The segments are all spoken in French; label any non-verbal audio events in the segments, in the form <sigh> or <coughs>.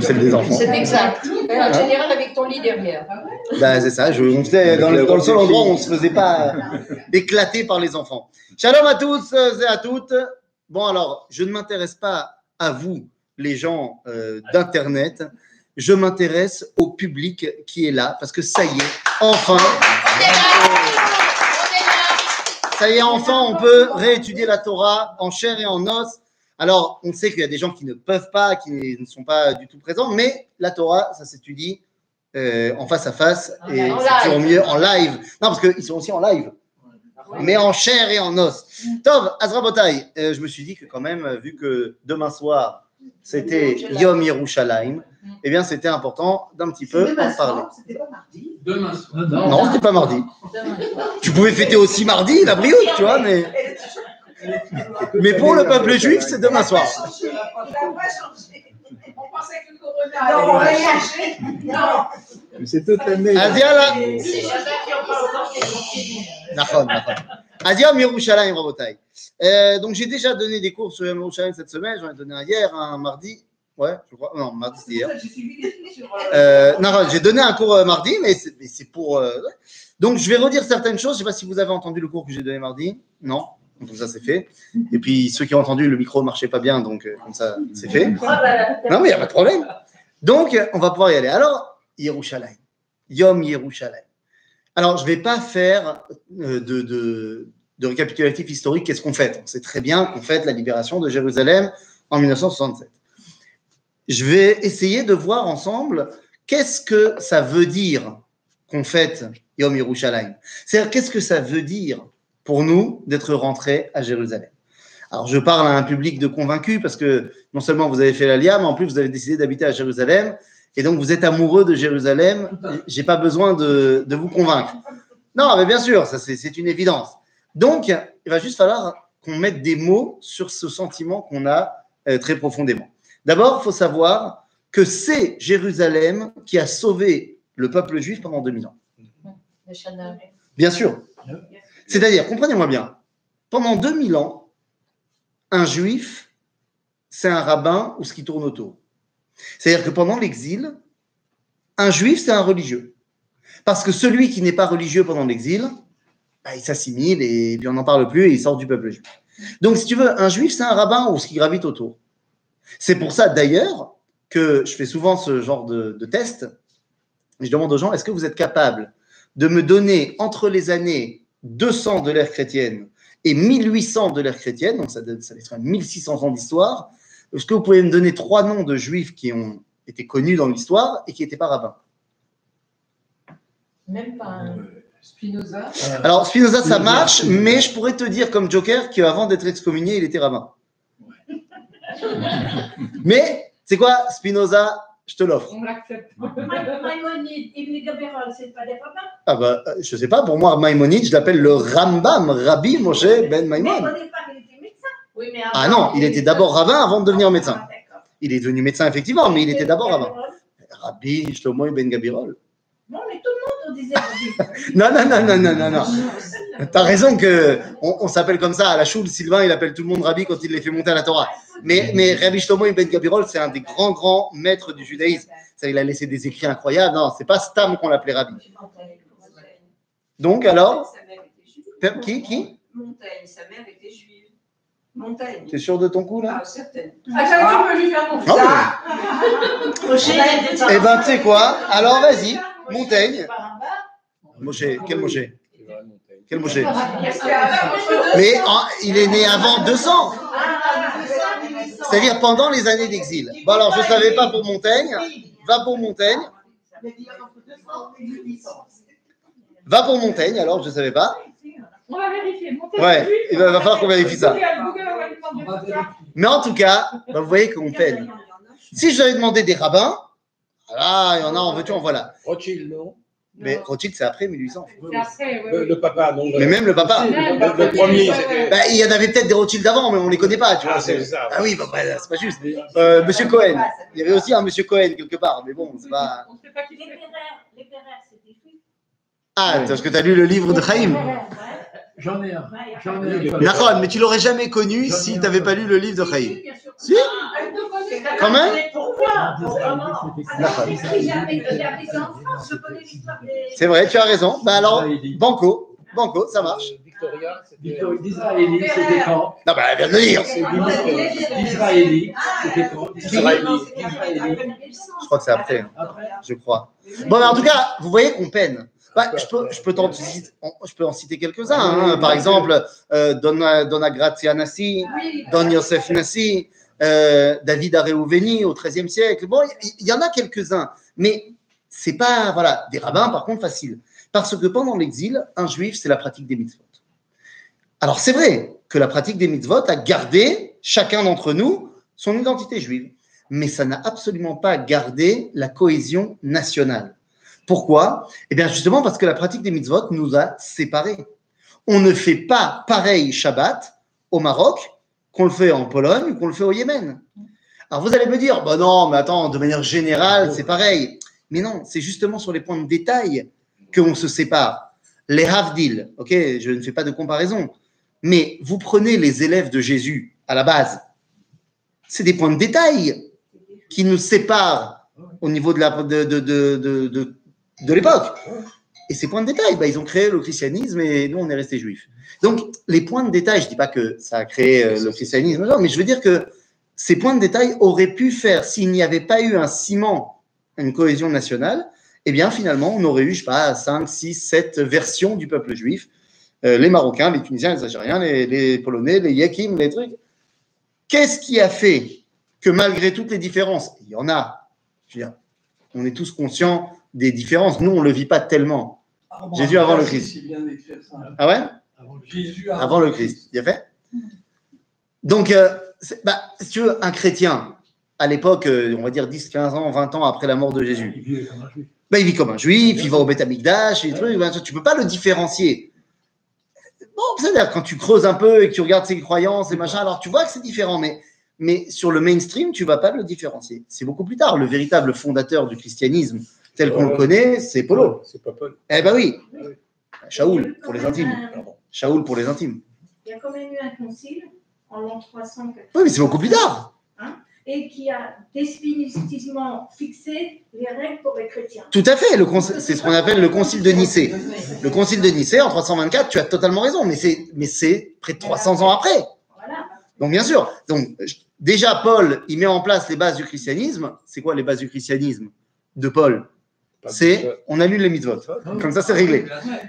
celle des enfants. C'est exact. En général, avec ton lit derrière. Ben, c'est ça, je, on se- dans, le, dans le seul endroit où on ne se faisait pas euh, éclater par les enfants. Shalom à tous euh, et à toutes. Bon, alors, je ne m'intéresse pas à vous, les gens euh, d'Internet. Je m'intéresse au public qui est là, parce que ça y est, enfin, ça y est, enfin, on peut réétudier la Torah en chair et en os. Alors, on sait qu'il y a des gens qui ne peuvent pas, qui ne sont pas du tout présents, mais la Torah, ça s'étudie euh, en face à face et c'est live. toujours mieux en live. Non, parce qu'ils sont aussi en live, mais en chair et en os. Tov, Azra Botaï, euh, je me suis dit que quand même, vu que demain soir, c'était Yom Yerushalayim, eh bien, c'était important d'un petit peu en parler. C'était pas mardi. Demain soir. Non, c'était pas mardi. Tu pouvais fêter aussi mardi, la brioche, tu vois, mais, mais pour le peuple juif, c'est demain soir. Il n'a pas changé. On pensait que le corona Non, on va allait changer. Non. C'est toute l'année. Adiala. C'est jamais qui en parle encore qui continue. Nachon, nachon. Adiom Yerushalayim, Rabotai. Euh, donc, j'ai déjà donné des cours sur Yerushalayim cette semaine. J'en ai donné un hier, un mardi. Ouais, je crois. Non, mardi, c'était hier. Sur. Euh, non, j'ai donné un cours euh, mardi, mais c'est mais c'est pour. euh, ouais. Donc, je vais redire certaines choses. Je ne sais pas si vous avez entendu le cours que j'ai donné mardi. Non. Donc, ça, c'est fait. Et puis, ceux qui ont entendu, le micro ne marchait pas bien. Donc, euh, comme ça, c'est fait. Non, mais il n'y a pas de problème. Donc, on va pouvoir y aller. Alors, Yerushalayim. Yom Yerushalayim. Alors, je ne vais pas faire euh, de, de, de récapitulatif historique. Qu'est-ce qu'on fête On sait très bien qu'on fête la libération de Jérusalem en 1967. Je vais essayer de voir ensemble qu'est-ce que ça veut dire qu'on fête Yom Yerushalayim. C'est-à-dire, qu'est-ce que ça veut dire pour nous d'être rentrés à Jérusalem alors, je parle à un public de convaincus parce que non seulement vous avez fait l'Alia, mais en plus vous avez décidé d'habiter à Jérusalem et donc vous êtes amoureux de Jérusalem. J'ai pas besoin de, de vous convaincre. Non, mais bien sûr, ça c'est une évidence. Donc, il va juste falloir qu'on mette des mots sur ce sentiment qu'on a euh, très profondément. D'abord, il faut savoir que c'est Jérusalem qui a sauvé le peuple juif pendant 2000 ans. Bien sûr. C'est-à-dire, comprenez-moi bien, pendant 2000 ans, un juif, c'est un rabbin ou ce qui tourne autour. C'est-à-dire que pendant l'exil, un juif, c'est un religieux. Parce que celui qui n'est pas religieux pendant l'exil, bah, il s'assimile et puis on n'en parle plus et il sort du peuple juif. Donc, si tu veux, un juif, c'est un rabbin ou ce qui gravite autour. C'est pour ça, d'ailleurs, que je fais souvent ce genre de, de test. Je demande aux gens, est-ce que vous êtes capable de me donner entre les années 200 de l'ère chrétienne et 1800 de l'ère chrétienne, donc ça, donne- ça laisse 1600 ans d'histoire, est-ce que vous pouvez me donner trois noms de juifs qui ont été connus dans l'histoire et qui n'étaient pas rabbins? Même pas un. Spinoza. Alors, Spinoza, ça marche, mais je pourrais te dire comme Joker qu'avant d'être excommunié, il était rabbin. Mais, c'est quoi, Spinoza, je te l'offre. On l'accepte. <laughs> Maïmonide, Ibn Gabirol, c'est pas des rabbins Ah bah, euh, je sais pas, pour moi, Maïmonide, je l'appelle le Rambam, Rabbi Moshe Ben Mais Maïmon. au départ, il était médecin. Oui, mais Ah non, il était d'abord rabbin avant de devenir médecin. Ah, d'accord. Il est devenu médecin, effectivement, mais il était d'abord rabbin. Rabbi Shlomo Ben Gabirol. Non, mais tout le monde disait. <laughs> Non, non, non, non, non, non, non. T'as raison que on, on s'appelle comme ça à la choule. Sylvain, il appelle tout le monde Rabbi quand il les fait monter à la Torah. Mais, mais Rabbi Shlomo Ben Gabirol, c'est un des grands, grands maîtres du judaïsme. Ça, il a laissé des écrits incroyables. Non, c'est pas Stam qu'on l'appelait Rabbi. Donc, alors, qui, qui? Montaigne, sa mère était juive. Montaigne. T'es sûr de ton coup, là? Ah, certaine. Ah, tiens, tu peux lui faire mon Non, ça. Eh ben, tu sais quoi? Alors, vas-y, Montaigne. Moshe, quel Moshe? Quel Moshe? Mais en- il est né avant 200. C'est-à-dire pendant les années d'exil. Bon, alors, je ne savais pas pour Montaigne. Va pour Montaigne. Va pour Montaigne, alors, je ne savais pas. On va vérifier. Montez Ouais, il va- va falloir qu'on vérifie ça. Mais en tout cas, bah, vous voyez qu'on peine. Si j'avais demandé des rabbins, ah, il y en a en veux-tu, en voilà. Rothschild, non? Mais Rothschild, c'est après 1800. C'est après, le, papa, non Mais même le papa. Le, le premier. Bah, il y en avait peut-être des Rothschild d'avant, mais on ne les connaît pas, tu vois. Ah, c'est ça. Ah oui, bah, bah, c'est pas juste. Euh, Monsieur Cohen. Il y avait aussi un Monsieur Cohen quelque part, mais bon, c'est pas. On ne sait pas qui Les c'était. Ah, parce que tu as lu le livre de Chaim. J'en ai un. J'en ai un. Nahon, mais tu l'aurais jamais connu si tu n'avais pas lu le livre de Chaim. bien sûr. Si Ah. Quand même En. C'est vrai, tu as raison. Bah alors. Banco, Banco, ça marche. Victoria, D'Israélites, c'était quand Non, bah elle vient de le dire. C'est d'Israélites, c'était quand. Je crois que c'est après, hein, je crois. Bon, mais en tout cas, vous voyez qu'on peine. Bah, je, peux, je, peux t'en- je peux en citer quelques-uns. hein. Par exemple, euh, Donna, Donna Grazia Nassi, Don Yosef Nassi, euh, David Areouveni au XIIIe siècle. Bon, il il y, en a quelques-uns, mais c'est pas voilà des rabbins par contre faciles, parce que pendant l'exil, un juif c'est la pratique des mitzvot. Alors c'est vrai que la pratique des mitzvot a gardé chacun d'entre nous son identité juive, mais ça n'a absolument pas gardé la cohésion nationale. Pourquoi? Eh bien justement parce que la pratique des mitzvot nous a séparés. On ne fait pas pareil Shabbat au Maroc qu'on le fait en Pologne ou qu'on le fait au Yémen. Alors vous allez me dire, bah non, mais attends, de manière générale, c'est pareil. Mais non, c'est justement sur les points de détail qu'on se sépare. Les Havdil, ok, je ne fais pas de comparaison, mais vous prenez les élèves de Jésus à la base, c'est des points de détail qui nous séparent au niveau de de l'époque. Et ces points de détail, bah, ils ont créé le christianisme et nous, on est restés juifs. Donc, les points de détail, je ne dis pas que ça a créé euh, le christianisme, mais je veux dire que ces points de détail auraient pu faire, s'il n'y avait pas eu un ciment, une cohésion nationale, eh bien, finalement, on aurait eu, je sais pas, 5, 6, 7 versions du peuple juif. Euh, les Marocains, les Tunisiens, les Algériens, les, les Polonais, les Yakim, les trucs. Qu'est-ce qui a fait que malgré toutes les différences, il y en a, je veux dire, on est tous conscients des différences. Nous, on ne le vit pas tellement. Jésus avant le Christ. Bien ça. Ah ouais Jésus Avant le Christ. Bien fait Donc, euh, bah, si tu veux, un chrétien, à l'époque, euh, on va dire 10, 15 ans, 20 ans après la mort de Jésus, Il vivait comme un juif. bah, il vit comme un juif, il va au Beth Amikdash, et des trucs, bah, tu peux pas le différencier. Bon, c'est-à-dire, quand tu creuses un peu et que tu regardes ses croyances et machin, alors tu vois que c'est différent, mais, mais sur le mainstream, tu vas pas le différencier. C'est beaucoup plus tard. Le véritable fondateur du christianisme, tel qu'on le connaît, c'est Polo. C'est pas Paul. Eh ben oui, Shaoul, pour les intimes. Pardon. Shaoul pour les intimes. Il y a quand même eu un concile en l'an 300 Oui, mais c'est beaucoup plus tard. et qui a définitivement fixé les règles pour les chrétiens. Tout à fait. C'est ce qu'on appelle le concile de Nicée. Le concile de Nicée en 324, tu as totalement raison, mais c'est mais c'est près de 300 ans après. Voilà. Donc bien sûr. Donc déjà Paul, il met en place les bases du christianisme. C'est quoi les bases du christianisme de Paul? C'est on annule les mitzvot. Comme ça, c'est réglé.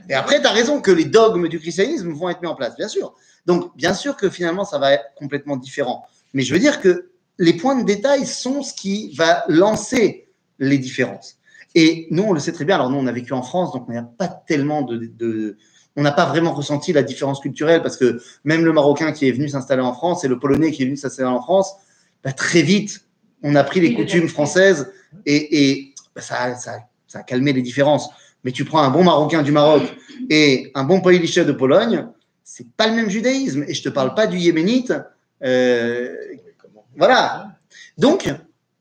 Et après, tu as raison que les dogmes du christianisme vont être mis en place, bien sûr. Donc, bien sûr que finalement, ça va être complètement différent. Mais je veux dire que les points de détail sont ce qui va lancer les différences. Et nous, on le sait très bien. Alors, nous, on a vécu en France, donc on n'a pas tellement de. de- on n'a pas vraiment ressenti la différence culturelle parce que même le Marocain qui est venu s'installer en France et le Polonais qui est venu s'installer en France, bah, très vite, on a pris les Oui, coutumes françaises et, et bah, ça, ça, ça a calmé les différences. Mais tu prends un bon Marocain du Maroc et un bon Polilichet de Pologne, c'est pas le même judaïsme. Et je te parle pas du yéménite. euh, voilà. Donc,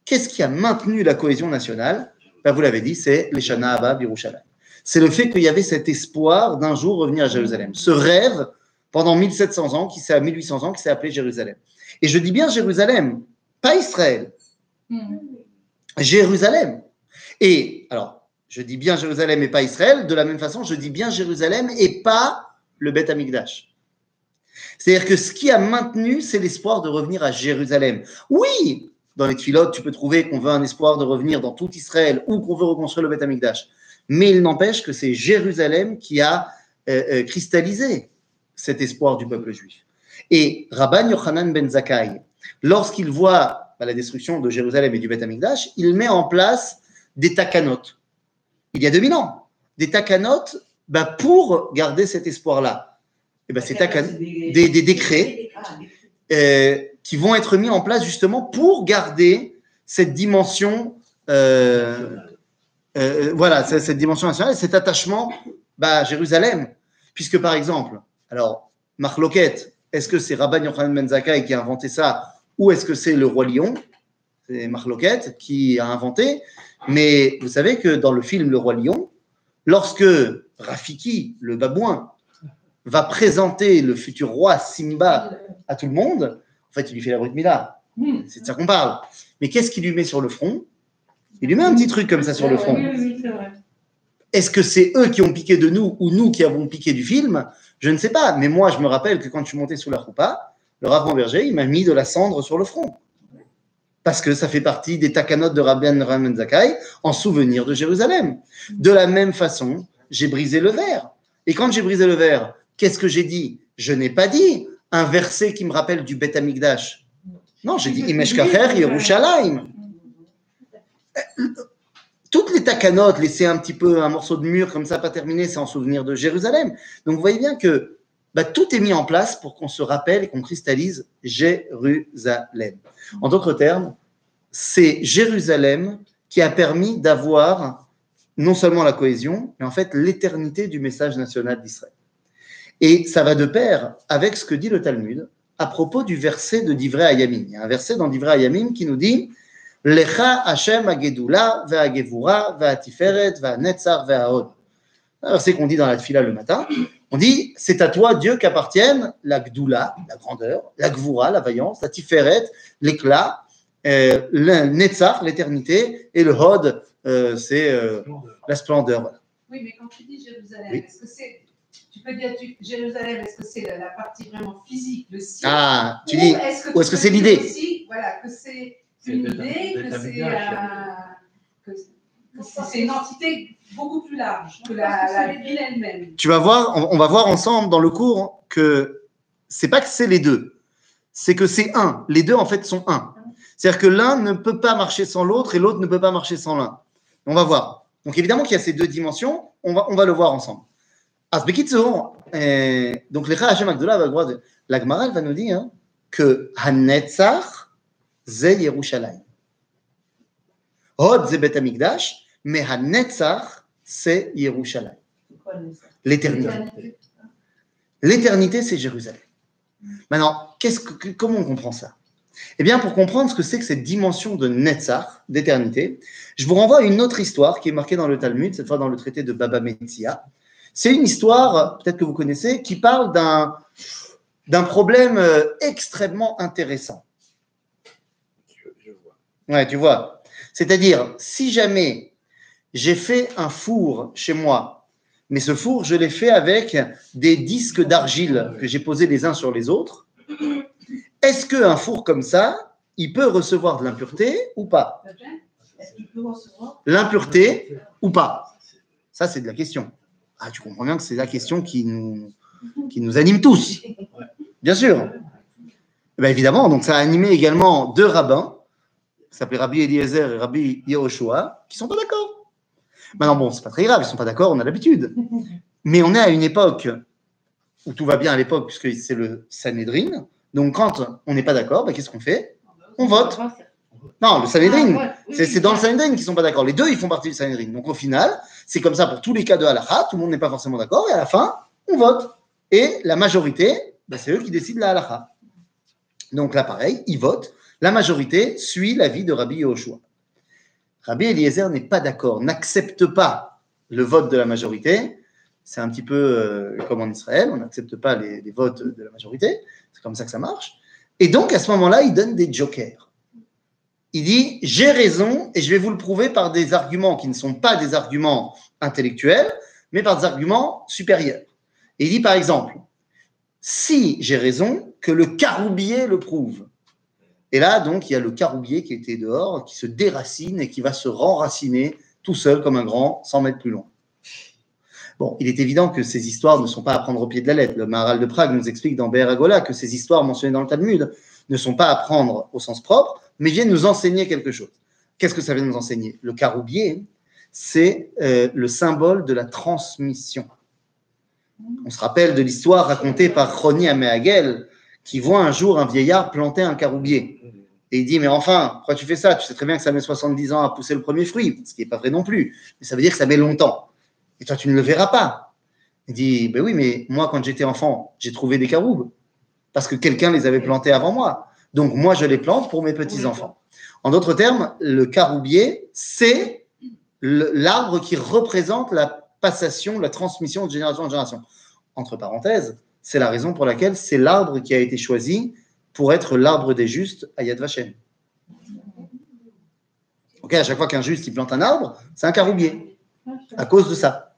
qu'est-ce qui a maintenu la cohésion nationale? Ben, Vous l'avez dit, c'est les Shana Abba Birushalayim. C'est le fait qu'il y avait cet espoir d'un jour revenir à Jérusalem. Ce rêve pendant 1700 ans, qui s'est à 1800 ans, qui s'est appelé Jérusalem. Et je dis bien Jérusalem, pas Israël. Jérusalem. Et alors, je dis bien Jérusalem et pas Israël. De la même façon, je dis bien Jérusalem et pas le Beth Amikdash. C'est-à-dire que ce qui a maintenu, c'est l'espoir de revenir à Jérusalem. Oui, dans les Tfilotes, tu peux trouver qu'on veut un espoir de revenir dans tout Israël ou qu'on veut reconstruire le Beth Amikdash. Mais il n'empêche que c'est Jérusalem qui a euh, euh, cristallisé cet espoir du peuple juif. Et Rabban Yochanan ben Zakkai, lorsqu'il voit bah, la destruction de Jérusalem et du Beth Amikdash, il met en place des takanot. Il y a 2000 ans. Des takanot bah, pour garder cet espoir-là. Et ben, ces takanot, des, des décrets euh, qui vont être mis en place justement pour garder cette dimension, euh, euh, voilà, cette cette dimension nationale, cet attachement bah, à Jérusalem. Puisque par exemple, alors, Marloquette, est-ce que c'est Rabban Yochanan Ben Zakkai qui a inventé ça ou est-ce que c'est le roi Lion? C'est Marloquette qui a inventé. Mais vous savez que dans le film Le roi Lion, lorsque Rafiki, le babouin, va présenter le futur roi Simba à tout le monde, en fait, il lui fait la brute Mila. Hmm. C'est de ça qu'on parle. Mais qu'est-ce qu'il lui met sur le front? Il lui met un petit truc comme ça sur le front. Est-ce que c'est eux qui ont piqué de nous ou nous qui avons piqué du film? Je ne sais pas. Mais moi, je me rappelle que quand je suis monté sous la roupa, le Rav Berger, il m'a mis de la cendre sur le front. Parce que ça fait partie des takanotes de Rabban Ramen Zakai en souvenir de Jérusalem. De la même façon, j'ai brisé le verre. Et quand j'ai brisé le verre, qu'est-ce que j'ai dit? Je n'ai pas dit un verset qui me rappelle du Bet Amikdash. Non, j'ai dit <laughs> Imesh Kacher Yerushalayim. Toutes les takanotes, laisser un petit peu un morceau de mur comme ça, pas terminé, c'est en souvenir de Jérusalem. Donc vous voyez bien que bah, tout est mis en place pour qu'on se rappelle et qu'on cristallise Jérusalem. En d'autres termes, c'est Jérusalem qui a permis d'avoir non seulement la cohésion, mais en fait l'éternité du message national d'Israël. Et ça va de pair avec ce que dit le Talmud à propos du verset de Divrei Ayamim. Il y a un verset dans Divrei Ayamim qui nous dit Lecha Hashem Agedula ve'agevura ve'atiferet ve'anetzar ve'ahod. Un verset qu'on dit dans la tfila le matin. On dit c'est à toi Dieu qu'appartiennent la Gdoula, la grandeur, la Gvura, la vaillance, la Tiferet, l'éclat, euh, le Netzar, l'éternité, et le Hod, euh, c'est euh, la splendeur. Voilà. Oui, mais quand tu dis Jérusalem, Oui. est-ce que c'est. Tu peux dire tu- Jérusalem, est-ce que c'est la, la partie vraiment physique, le ciel? Ah, tu Ou dis, est-ce que ou est-ce que c'est l'idée? aussi, Voilà, que c'est une idée, que c'est que- c'est une entité beaucoup plus large que la, la ville elle-même. tu vas voir, on, on va voir ensemble dans le cours que c'est pas que c'est les deux, c'est que c'est un. Les deux en fait sont un. C'est-à-dire que l'un ne peut pas marcher sans l'autre et l'autre ne peut pas marcher sans l'un. On va voir. Donc évidemment qu'il y a ces deux dimensions, on va, on va le voir ensemble. Euh, donc les Agdola va la Gemara va nous dire hein, que Hanetzach ze Yerushalayim. Hod ze Bet Amikdash, mais Hanetzach c'est Yerushalayim. L'éternité. L'éternité, c'est Jérusalem. Maintenant, qu'est-ce que, que- comment on comprend ça? Eh bien, pour comprendre ce que c'est que cette dimension de Netzach, d'éternité, je vous renvoie à une autre histoire qui est marquée dans le Talmud, cette fois dans le traité de Baba Metzia. C'est une histoire, peut-être que vous connaissez, qui parle d'un, d'un problème euh, extrêmement intéressant. Je, je vois. Ouais, tu vois. C'est-à-dire, si jamais j'ai fait un four chez moi, mais ce four, je l'ai fait avec des disques d'argile que j'ai posés les uns sur les autres, est-ce qu'un four comme ça, il peut recevoir de l'impureté ou pas? L'impureté ou pas? Ça, c'est de la question. Ah, tu comprends bien que c'est la question qui nous, qui nous anime tous. Bien sûr. Eh ben, évidemment, donc ça a animé également deux rabbins, qui s'appelaient Rabbi Eliezer et Rabbi Yehoshua, qui sont pas d'accord. Maintenant, bon, c'est pas très grave, ils sont pas d'accord, on a l'habitude. <laughs> Mais on est à une époque où tout va bien à l'époque, puisque c'est le Sanhedrin. Donc, quand on n'est pas d'accord, ben, qu'est-ce qu'on fait? On vote. Non, le Sanhedrin. Ah, ouais, C'est oui, c'est dans le. Sanhedrin qu'ils sont pas d'accord. Les deux, ils font partie du Sanhedrin. Donc au final, c'est comme ça pour tous les cas de halakha. Tout le monde n'est pas forcément d'accord. Et à la fin, on vote. Et la majorité, ben, c'est eux qui décident la halakha. Donc là, pareil, ils votent. La majorité suit l'avis de Rabbi Yehoshua. Rabbi Eliezer n'est pas d'accord, n'accepte pas le vote de la majorité. C'est un petit peu euh, comme en Israël, on n'accepte pas les, votes de la majorité. C'est comme ça que ça marche. Et donc, à ce moment-là, il donne des jokers. Il dit J'ai raison et je vais vous le prouver par des arguments qui ne sont pas des arguments intellectuels, mais par des arguments supérieurs. Il dit par exemple Si j'ai raison, que le caroubier le prouve. Et là, donc, il y a le caroubier qui était dehors, qui se déracine et qui va se renraciner tout seul comme un grand 100 mètres plus loin. Bon, il est évident que ces histoires ne sont pas à prendre au pied de la lettre. Le Maharal de Prague nous explique dans Be'er Agola que ces histoires mentionnées dans le Talmud ne sont pas à prendre au sens propre, mais viennent nous enseigner quelque chose. Qu'est-ce que ça vient nous enseigner? Le caroubier, c'est euh, le symbole de la transmission. On se rappelle de l'histoire racontée par Choni Améhagel, qui voit un jour un vieillard planter un caroubier. Et il dit, mais enfin, pourquoi tu fais ça? Tu sais très bien que ça met 70 ans à pousser le premier fruit, ce qui n'est pas vrai non plus. Mais ça veut dire que ça met longtemps. Et toi, tu ne le verras pas. Il dit, ben oui, mais moi, quand j'étais enfant, j'ai trouvé des caroubes. Parce que quelqu'un les avait plantés avant moi. Donc, moi, je les plante pour mes petits-enfants. En d'autres termes, le caroubier, c'est l'arbre qui représente la passation, la transmission de génération en génération. entre parenthèses, c'est la raison pour laquelle c'est l'arbre qui a été choisi pour être l'arbre des justes à Yad Vashem. Ok, à chaque fois qu'un juste il plante un arbre, c'est un caroubier, à cause de ça.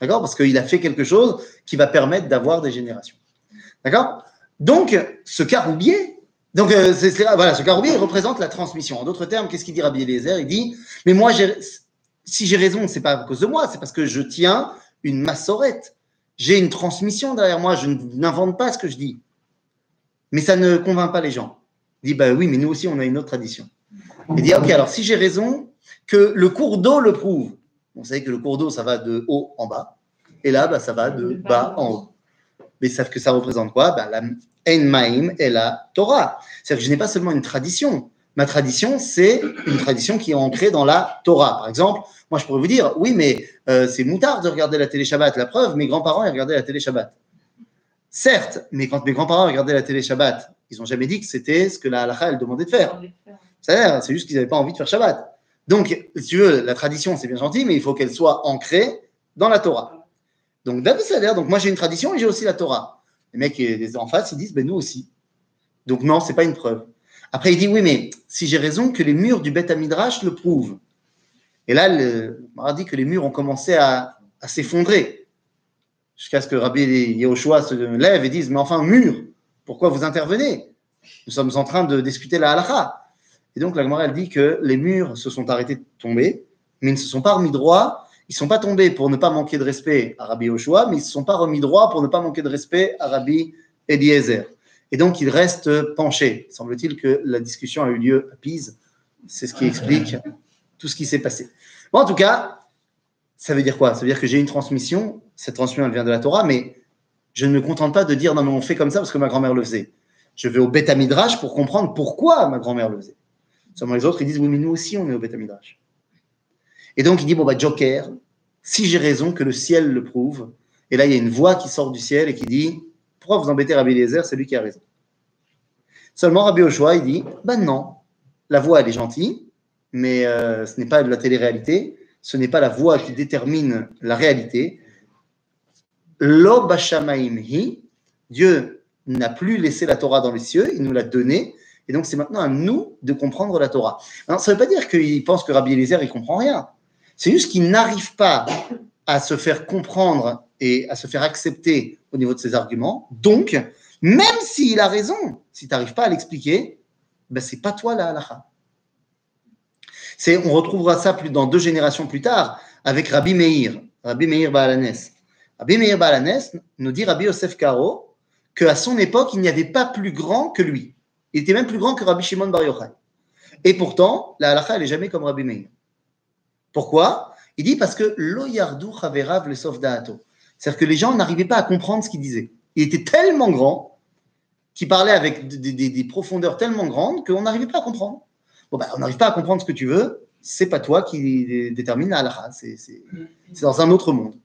D'accord? Parce qu'il a fait quelque chose qui va permettre d'avoir des générations. D'accord? Donc, ce caroubier, donc, euh, voilà, ce caroubier représente la transmission. En d'autres termes, qu'est-ce qu'il dit Rabbi Eliezer? Il dit Mais moi, si j'ai raison, c'est pas à cause de moi, c'est parce que je tiens une massorette. J'ai une transmission derrière moi, je n'invente pas ce que je dis. Mais ça ne convainc pas les gens. Il dit Bah oui, mais nous aussi, on a une autre tradition. Il dit Ok, alors si j'ai raison, que le cours d'eau le prouve. Vous savez que le cours d'eau, ça va de haut en bas. Et là, bah, ça va de bas en haut. Mais savent que ça représente quoi? Bah, La En Maïm et la Torah. C'est-à-dire que je n'ai pas seulement une tradition. Ma tradition, c'est une tradition qui est ancrée dans la Torah. Par exemple, moi, je pourrais vous dire, oui, mais euh, c'est moutard de regarder la télé Shabbat. La preuve, mes grands-parents, regardaient la télé Shabbat. Certes, mais quand mes grands-parents regardaient la télé Shabbat, ils n'ont jamais dit que c'était ce que la halakha, elle demandait de faire. C'est juste qu'ils n'avaient pas envie de faire Shabbat. Donc, si tu veux, la tradition, c'est bien gentil, mais il faut qu'elle soit ancrée dans la Torah. Donc, d'après donc moi j'ai une tradition et j'ai aussi la Torah. Les mecs en face, ils disent, ben nous aussi. Donc, non, c'est pas une preuve. Après, il dit, oui, mais si j'ai raison, que les murs du Beth Midrash le prouvent. Et là, le Mara dit que les murs ont commencé à, s'effondrer. Jusqu'à ce que Rabbi Yehoshua se lève et dise, mais enfin, mur, pourquoi vous intervenez? Nous sommes en train de discuter la halakha. Et donc, la Gemara, elle dit que les murs se sont arrêtés de tomber, mais ils ne se sont pas remis droit. Ils ne sont pas tombés pour ne pas manquer de respect à Rabbi Yoshua, mais ils ne se sont pas remis droit pour ne pas manquer de respect à Rabbi Eliezer. Et donc, ils restent penchés. Semble-t-il que la discussion a eu lieu à Pise. C'est ce qui explique tout ce qui s'est passé. Bon, en tout cas, ça veut dire quoi? Ça veut dire que j'ai une transmission. Cette transmission, elle vient de la Torah, mais je ne me contente pas de dire non, mais on fait comme ça parce que ma grand-mère le faisait. Je vais au Beth Midrash pour comprendre pourquoi ma grand-mère le faisait. Seulement les autres, ils disent oui, mais nous aussi, on est au Beth Midrash. Et donc, il dit bon, bah, Joker, si j'ai raison, que le ciel le prouve. Et là, il y a une voix qui sort du ciel et qui dit pourquoi vous embêtez Rabbi Eliezer? C'est lui qui a raison. Seulement, Rabbi Oshua, il dit ben non, la voix, elle est gentille, mais euh, ce n'est pas de la télé-réalité, ce n'est pas la voix qui détermine la réalité. Lo bashamaim hi, Dieu n'a plus laissé la Torah dans les cieux, il nous l'a donnée, et donc c'est maintenant à nous de comprendre la Torah. Alors, ça ne veut pas dire qu'il pense que Rabbi Eliezer, il comprend rien. C'est juste qu'il n'arrive pas à se faire comprendre et à se faire accepter au niveau de ses arguments. Donc, même s'il a raison, si tu n'arrives pas à l'expliquer, ben c'est pas toi la halakha. On retrouvera ça plus dans deux générations plus tard avec Rabbi Meir, Rabbi Meir Baalanes. Rabbi Meir Baalanes nous dit Rabbi Yosef Karo qu'à son époque, il n'y avait pas plus grand que lui. Il était même plus grand que Rabbi Shimon Bar Yochai. Et pourtant, la halakha, elle n'est jamais comme Rabbi Meir. Pourquoi? Il dit parce que lo yardu chaverav le da'ato. C'est-à-dire que les gens n'arrivaient pas à comprendre ce qu'il disait. Il était tellement grand qu'il parlait avec des, profondeurs tellement grandes qu'on n'arrivait pas à comprendre. Bon, bah, on n'arrive pas à comprendre ce que tu veux, c'est pas toi qui dé- détermine la halakha, c'est dans un autre monde.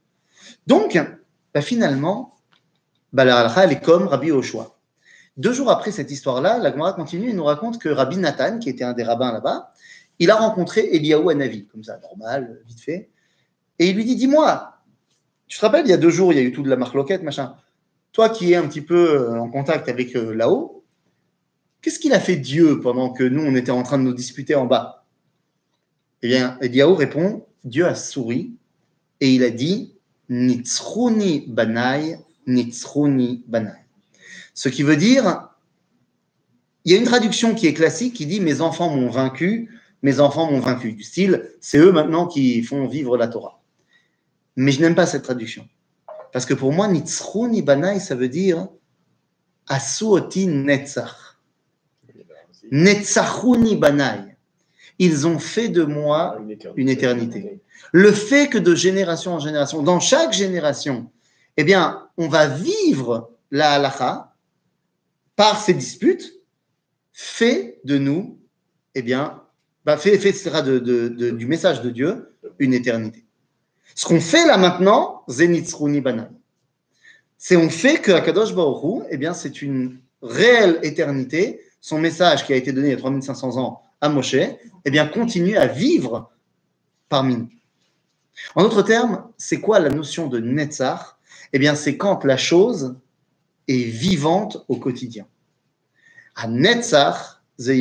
Donc, bah, finalement, bah, la halakha, elle est comme Rabbi Oshua. Deux jours après cette histoire-là, la Gemara continue et nous raconte que Rabbi Nathan, qui était un des rabbins là-bas, il a rencontré Eliaou Hanavi, comme ça, normal, vite fait, et il lui dit Dis-moi, tu te rappelles, il y a deux jours, il y a eu tout de la marloquette, machin. Toi qui es un petit peu euh, en contact avec euh, là-haut, qu'est-ce qu'il a fait Dieu pendant que nous, on était en train de nous disputer en bas? Eh bien, Eliaou répond Dieu a souri et il a dit Nitzruni banai, Nitzruni banai. Ce qui veut dire il y a une traduction qui est classique qui dit Mes enfants m'ont vaincu, mes enfants m'ont vaincu. Du style, c'est eux maintenant qui font vivre la Torah. Mais je n'aime pas cette traduction. Parce que pour moi, Nitzruni Banai, ça veut dire Asuoti Netzach. Netzachuni Banai. Ils ont fait de moi une éternité. Le fait que de génération en génération, dans chaque génération, eh bien, on va vivre la halakha par ces disputes, fait de nous, eh bien, bah, fait, fait sera de, de- de- du message de Dieu une éternité. Ce qu'on fait là maintenant, Zenitzruni Banai, c'est on fait que Akadosh Baruch eh bien, c'est une réelle éternité. Son message qui a été donné il y a 3500 ans à Moshe, eh bien, continue à vivre parmi nous. En d'autres termes, c'est quoi la notion de Netzach? Eh bien, c'est quand la chose est vivante au quotidien. À Netzach, ze.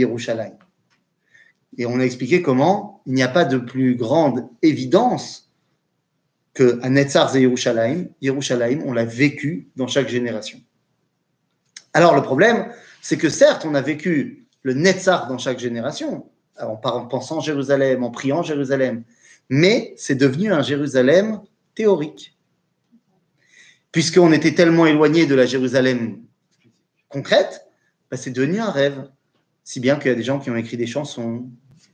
Et on a expliqué comment il n'y a pas de plus grande évidence que à Netzach, ze Yerushalayim, Yerushalayim, on l'a vécu dans chaque génération. Alors, le problème, c'est que certes, on a vécu le Netzach dans chaque génération, en pensant Jérusalem, en priant Jérusalem, mais c'est devenu un Jérusalem théorique. Puisqu'on était tellement éloigné de la Jérusalem concrète, bah, c'est devenu un rêve. Si bien qu'il y a des gens qui ont écrit des chansons,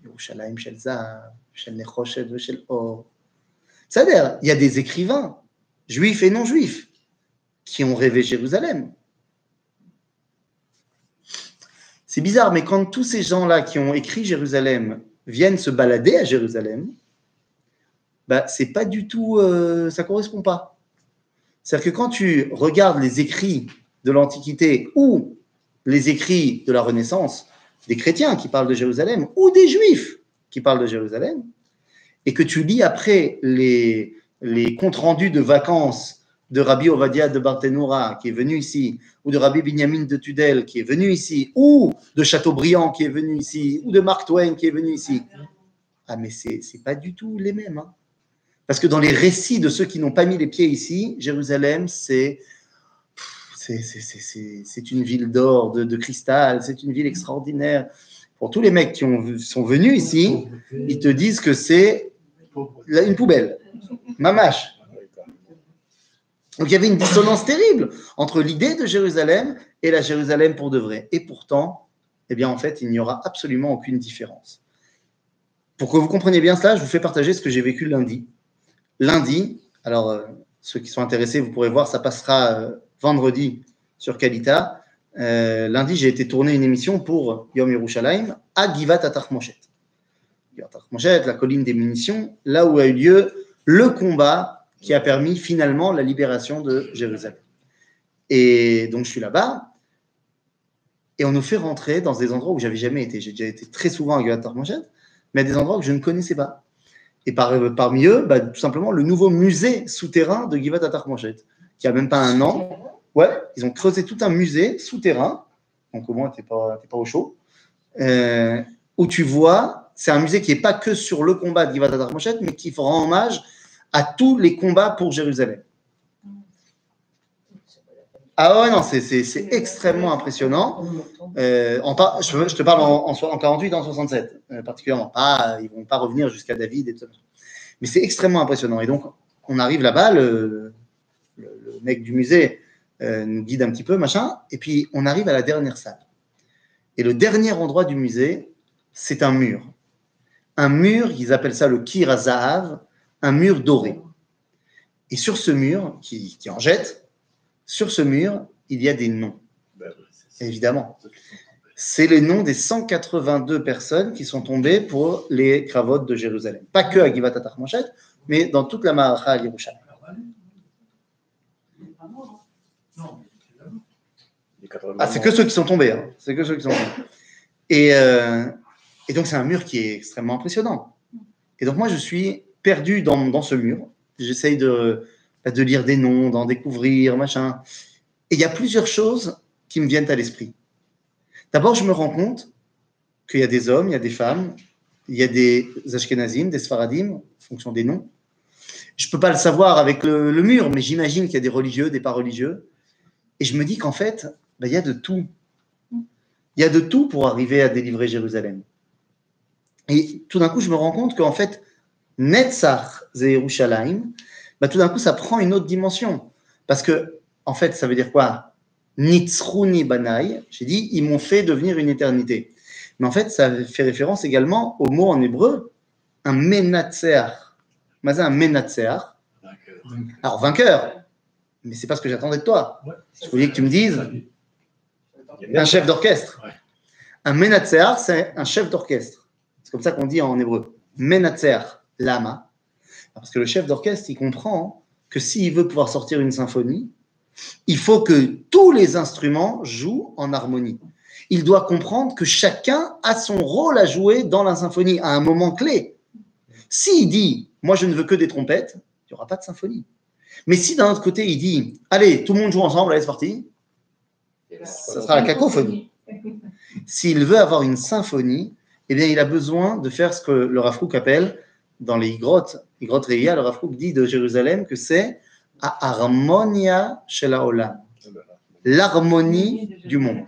Yerushalayim Shel Zahav, Shel Nechoshet Shel Or. C'est-à-dire, il y a des écrivains, juifs et non juifs, qui ont rêvé Jérusalem. C'est bizarre, mais quand tous ces gens-là qui ont écrit Jérusalem viennent se balader à Jérusalem, bah, c'est pas du tout, euh, ça correspond pas. C'est-à-dire que quand tu regardes les écrits de l'Antiquité ou les écrits de la Renaissance, des chrétiens qui parlent de Jérusalem ou des juifs qui parlent de Jérusalem, et que tu lis après les, les comptes rendus de vacances de Rabbi Ovadia de Barthénoura qui est venu ici, ou de Rabbi Binyamin de Tudel qui est venu ici, ou de Chateaubriand qui est venu ici, ou de Mark Twain qui est venu ici. Ah, mais c'est c'est pas du tout les mêmes. hein. Parce que dans les récits de ceux qui n'ont pas mis les pieds ici, Jérusalem, c'est c'est- une ville d'or, de, de cristal, c'est une ville extraordinaire. Pour tous les mecs qui ont, sont venus ici, ils te disent que c'est une poubelle. Mamache. Donc il y avait une dissonance terrible entre l'idée de Jérusalem et la Jérusalem pour de vrai. Et pourtant, eh bien en fait, il n'y aura absolument aucune différence. Pour que vous compreniez bien cela, je vous fais partager ce que j'ai vécu lundi. Lundi, alors euh, ceux qui sont intéressés, vous pourrez voir, ça passera euh, vendredi sur Kalita. Euh, lundi, j'ai été tourner une émission pour Yom Yerushalayim à Givat Atarmoshet. La colline des munitions, là où a eu lieu le combat qui a permis finalement la libération de Jérusalem. Et donc je suis là-bas, et on nous fait rentrer dans des endroits où j'avais jamais été. J'ai déjà été très souvent à Atarmoshet, mais à des endroits que je ne connaissais pas. Et par- parmi eux, bah, tout simplement le nouveau musée souterrain de Givat Atarmoshet, qui a même pas un an. Ouais, ils ont creusé tout un musée souterrain, donc au moins tu n'es pas au chaud, euh, où tu vois, c'est un musée qui n'est pas que sur le combat de Givat Atarmoshet, mais qui rend hommage à tous les combats pour Jérusalem. Ah ouais, non, c'est, extrêmement impressionnant. Euh, je, te parle en, en, en 48 et en 67, euh, particulièrement. Pas, ils vont pas revenir jusqu'à David et tout. Mais c'est extrêmement impressionnant. Et donc, on arrive là-bas, le mec du musée euh, nous guide un petit peu, machin, et puis on arrive à la dernière salle. Et le dernier endroit du musée, c'est un mur. Un mur, ils appellent ça le Kir Zahav, un mur doré. Et sur ce mur, qui, qui en jette, sur ce mur, il y a des noms, évidemment. C'est les noms des 182 personnes qui sont tombées pour les cravotes de Jérusalem. Pas que à Givat Atarmoshet, mais dans toute la Maracha à Yerushalayim. Ah, c'est que ceux qui sont tombés. hein. C'est que ceux qui sont tombés. Et, euh, et donc, c'est un mur qui est extrêmement impressionnant. Et donc, moi, je suis perdu dans, ce mur. J'essaye de, bah, de lire des noms, d'en découvrir, machin. Et il y a plusieurs choses qui me viennent à l'esprit. D'abord, je me rends compte qu'il y a des hommes, il y a des femmes, il y a des Ashkenazim, des Sfaradim, en fonction des noms. Je ne peux pas le savoir avec le, le mur, mais j'imagine qu'il y a des religieux, des pas religieux. Et je me dis qu'en fait, bah, il y a de tout. Il y a de tout pour arriver à délivrer Jérusalem. Et tout d'un coup, je me rends compte qu'en fait, Netzach Zerushalayim, bah, tout d'un coup, ça prend une autre dimension. Parce que, en fait, ça veut dire quoi? Nitzruni Banai, j'ai dit, ils m'ont fait devenir une éternité. Mais en fait, ça fait référence également au mot en hébreu, un menatseach. Mais un menatseach. Alors, vainqueur. Mais c'est pas ce que j'attendais de toi. Je voulais que tu me dises un chef d'orchestre. Un menatseach, c'est un chef d'orchestre. C'est comme ça qu'on dit en hébreu. Menatseach, lama. Parce que le chef d'orchestre, il comprend que s'il veut pouvoir sortir une symphonie, il faut que tous les instruments jouent en harmonie. Il doit comprendre que chacun a son rôle à jouer dans la symphonie à un moment clé. S'il dit, moi je ne veux que des trompettes, il n'y aura pas de symphonie. Mais si d'un autre côté, il dit Allez, tout le monde joue ensemble, allez, c'est parti, ça sera la cacophonie. <laughs> S'il veut avoir une symphonie, eh bien, il a besoin de faire ce que le Rav Kook appelle dans les grottes, les grottes Reia, le Rav Kook dit de Jérusalem que c'est à harmonia l'harmonie du monde.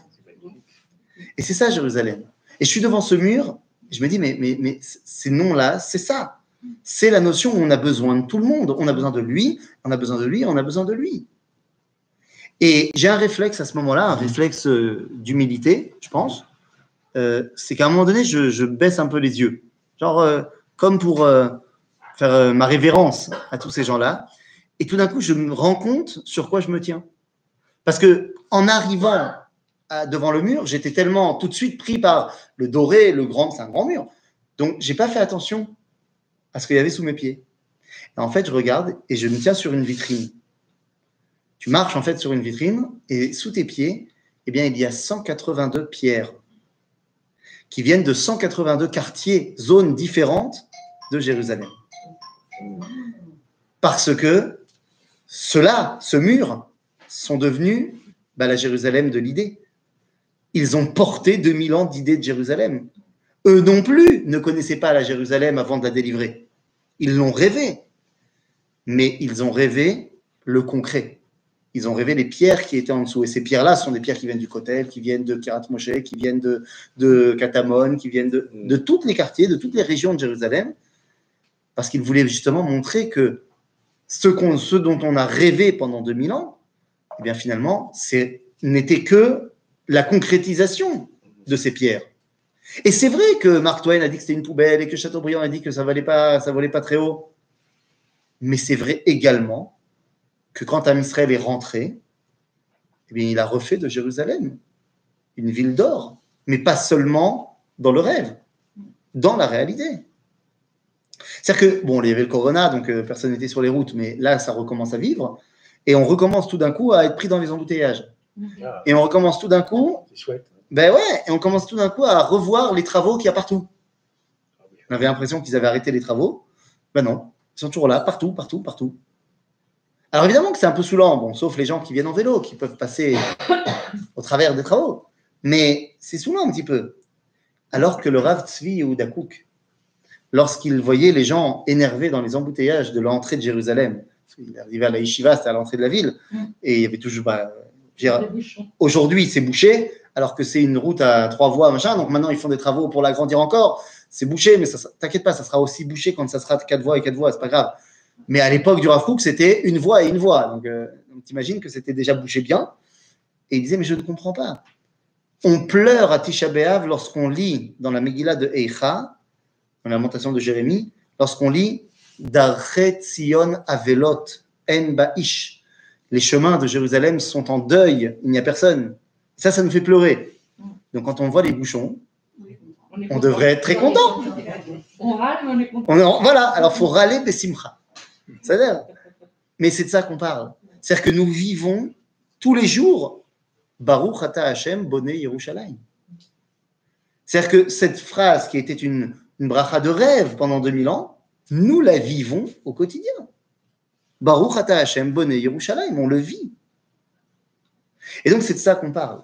Et c'est ça Jérusalem. Et je suis devant ce mur, je me dis, mais, mais, mais ces noms-là, c'est ça. C'est la notion où on a besoin de tout le monde. On a besoin de lui, on a besoin de lui, on a besoin de lui. Et j'ai un réflexe à ce moment-là, un réflexe euh, d'humilité, je pense. Euh, c'est qu'à un moment donné, je, baisse un peu les yeux. Genre, euh, comme pour euh, faire ma révérence à tous ces gens-là. Et tout d'un coup, je me rends compte sur quoi je me tiens. Parce que en arrivant devant le mur, j'étais tellement tout de suite pris par le doré, le grand, c'est un grand mur. Donc, j'ai pas fait attention à ce qu'il y avait sous mes pieds. En fait, je regarde et je me tiens sur une vitrine. Tu marches en fait sur une vitrine et sous tes pieds, eh bien, il y a 182 pierres qui viennent de 182 quartiers, zones différentes de Jérusalem. Parce que ceux-là, ce mur, sont devenus bah, la Jérusalem de l'idée. Ils ont porté 2000 ans d'idées de Jérusalem. Eux non plus ne connaissaient pas la Jérusalem avant de la délivrer. Ils l'ont rêvé. Mais ils ont rêvé le concret. Ils ont rêvé les pierres qui étaient en dessous. Et ces pierres-là sont des pierres qui viennent du Kotel, qui viennent de Kirat Moshe, qui viennent de, de Katamon, qui viennent de, de tous les quartiers, de toutes les régions de Jérusalem. Parce qu'ils voulaient justement montrer que ce, qu'on- ce dont on a rêvé pendant 2000 ans, eh bien finalement, c'est n'était que la concrétisation de ces pierres. Et c'est vrai que Mark Twain a dit que c'était une poubelle et que Chateaubriand a dit que ça valait pas, ça volait pas très haut. Mais c'est vrai également que quand Am Israël est rentré, eh bien, il a refait de Jérusalem une ville d'or, mais pas seulement dans le rêve, dans la réalité. C'est-à-dire que, bon, il y avait le corona, donc euh, personne n'était sur les routes, mais là, ça recommence à vivre, et on recommence tout d'un coup à être pris dans les embouteillages. Ah, Et on recommence tout d'un coup, c'est chouette. ben ouais, et on commence tout d'un coup à revoir les travaux qu'il y a partout. Ah. On avait l'impression qu'ils avaient arrêté les travaux. Ben non, ils sont toujours là, partout, partout, partout. Alors évidemment que c'est un peu saoulant, bon, sauf les gens qui viennent en vélo, qui peuvent passer <coughs> au travers des travaux. Mais c'est saoulant un petit peu. Alors que le Rav Tzvi Yehuda Kouk, lorsqu'il voyait les gens énervés dans les embouteillages de l'entrée de Jérusalem, qu'il arrivait à la Yeshiva, c'était à l'entrée de la ville, Mm. et il y avait toujours, bah, aujourd'hui c'est bouché, alors que c'est une route à trois voies, machin. Donc maintenant ils font des travaux pour l'agrandir encore. C'est bouché, mais ça, t'inquiète pas, ça sera aussi bouché quand ça sera quatre voies et quatre voies, c'est pas grave. Mais à l'époque du Rav Kook, c'était une voie et une voie. Donc, euh, t'imagines que c'était déjà bouché bien. Et il disait, mais je ne comprends pas. On pleure à Tisha B'Av lorsqu'on lit dans la Megillah de Eicha, dans la lamentation de Jérémie, lorsqu'on lit Darchet Sion Avelot En Ba'ish. Les chemins de Jérusalem sont en deuil, il n'y a personne. Ça, ça nous fait pleurer. Donc quand on voit les bouchons, On, devrait être très content. On râle, mais on est content. On voilà, alors faut râler Bessimcha. C'est-à-dire, mais c'est de ça qu'on parle. C'est-à-dire que nous vivons tous les jours Baruch Ata Hashem Boné Yerushalayim. C'est-à-dire que cette phrase qui était une, une bracha de rêve pendant 2000 ans, nous la vivons au quotidien. Baruch Ata Hashem Boné Yerushalayim, on le vit. Et donc c'est de ça qu'on parle.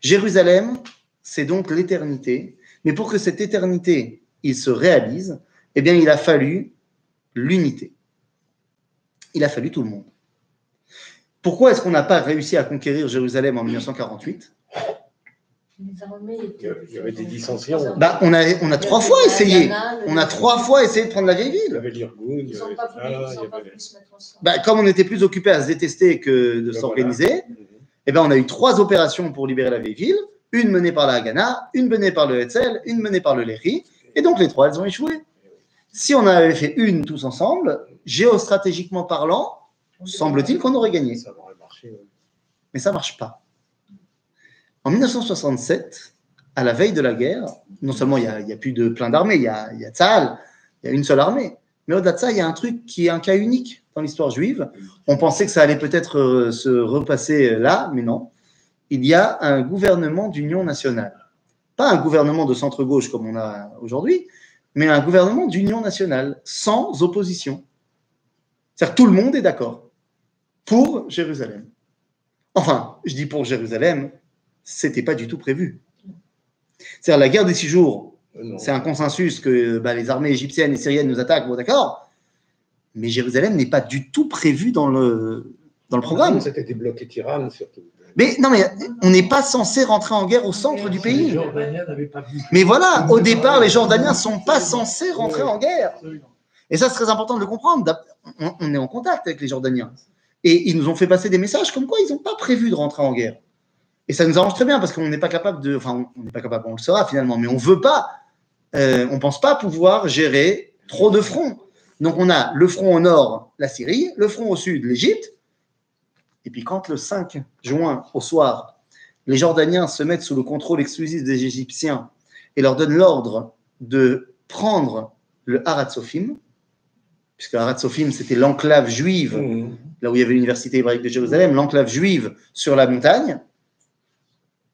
Jérusalem, c'est donc l'éternité, mais pour que cette éternité, il se réalise, eh bien, il a fallu l'unité. Il a fallu tout le monde. Pourquoi est-ce qu'on n'a pas réussi à conquérir Jérusalem en 1948 Les armées Il y avait des dissensions. bah, on, a, on a trois fois essayé. On a trois fois essayé de prendre la vieille ville. Bah, comme on était plus occupé à se détester que de Ben s'organiser, eh ben, on a eu trois opérations pour libérer la vieille ville. Une menée par la Haganah, une menée par le Hetzel, une menée par le Léry. Et donc les trois, elles ont échoué. Si on avait fait une tous ensemble, géostratégiquement parlant, semble-t-il qu'on aurait gagné. Ça aurait marché. ouais. mais ça marche pas. En 1967, à la veille de la guerre, non seulement il n'y a, plus de plein d'armées, il y a, il y a Tzahal, il y a une seule armée, mais au-delà de ça, il y a un truc qui est un cas unique dans l'histoire juive. On pensait que ça allait peut-être euh, se repasser là, mais non. Il y a un gouvernement d'union nationale. Pas un gouvernement de centre-gauche comme on a aujourd'hui, mais un gouvernement d'union nationale, sans opposition. C'est-à-dire tout le monde est d'accord. pour Jérusalem. Enfin, je dis pour Jérusalem, c'était pas du tout prévu. C'est-à-dire la guerre des six jours, Euh, c'est un consensus que bah, les armées égyptiennes et syriennes nous attaquent, bon d'accord, mais Jérusalem n'est pas du tout prévu dans le, dans le programme. C'était débloqué Tyrann, surtout. Mais non, mais on n'est pas censé rentrer en guerre au centre du pays. Pas vu. Mais voilà, au départ, les Jordaniens sont pas censés rentrer en guerre. Et ça, c'est très important de le comprendre. On, est en contact avec les Jordaniens. Et ils nous ont fait passer des messages comme quoi ils n'ont pas prévu de rentrer en guerre. Et ça nous arrange très bien parce qu'on n'est pas capable de. Enfin, on n'est pas capable, on le sera finalement, mais on veut pas. euh, on pense pas pouvoir gérer trop de fronts. Donc on a le front au nord, la Syrie, le front au sud, l'Égypte. Et puis quand le 5 juin au soir, les Jordaniens se mettent sous le contrôle exclusif des Égyptiens et leur donnent l'ordre de prendre le Harat Sophim, puisque Harat Sophim c'était l'enclave juive Mhm. là où il y avait l'université hébraïque de Jérusalem, l'enclave juive sur la montagne,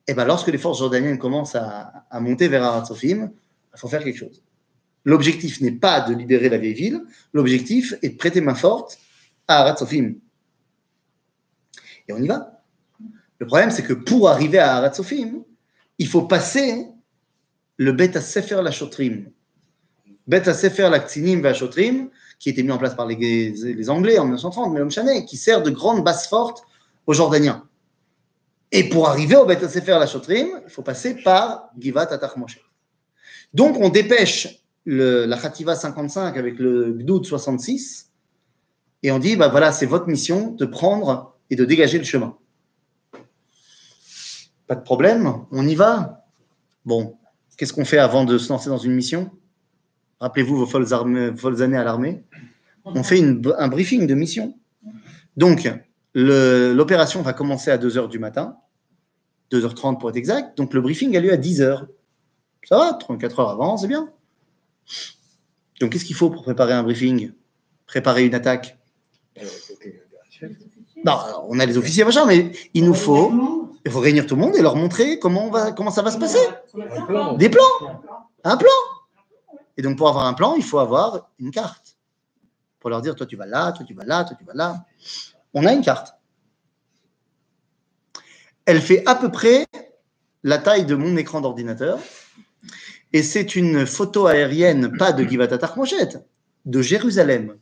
et ben lorsque les forces jordaniennes commencent à, à monter vers Harat Sophim, il faut faire quelque chose. L'objectif n'est pas de libérer la vieille ville, l'objectif est de prêter main forte à Harat Sophim. Et on y va. Le problème, c'est que pour arriver à Harat Sophim, il faut passer le Bet Sefer la Shotrim. Bet Sefer la Ksinim va Shotrim, qui était mis en place par les, les Anglais en 1930, mais Chanet, qui sert de grande base forte aux Jordaniens. Et pour arriver au Bet Sefer la Shotrim, il faut passer par Givat Atach Moshe. Donc on dépêche la Khativa 55 avec le Gdoud 66 et on dit bah voilà, c'est votre mission de prendre et de dégager le chemin. Pas de problème, on y va? Bon, qu'est-ce qu'on fait avant de se lancer dans une mission? Rappelez-vous vos folles, années à l'armée. On fait un briefing de mission. Donc, l'opération va commencer à 2h du matin, 2h30 pour être exact. Donc, le briefing a lieu à 10h. Ça va, 34 heures avant, c'est bien. Donc, qu'est-ce qu'il faut pour préparer un briefing? Préparer une attaque? Non, on a les officiers, machin, mais il nous faut, réunir tout le monde et leur montrer comment, ça va se passer. Des plans, un plan. Et donc, pour avoir un plan, il faut avoir une carte. Pour leur dire, toi, tu vas là, toi, tu vas là, toi, tu vas là. On a une carte. Elle fait à peu près la taille de mon écran d'ordinateur. Et c'est une photo aérienne, pas de Givat Moshet, de Jérusalem.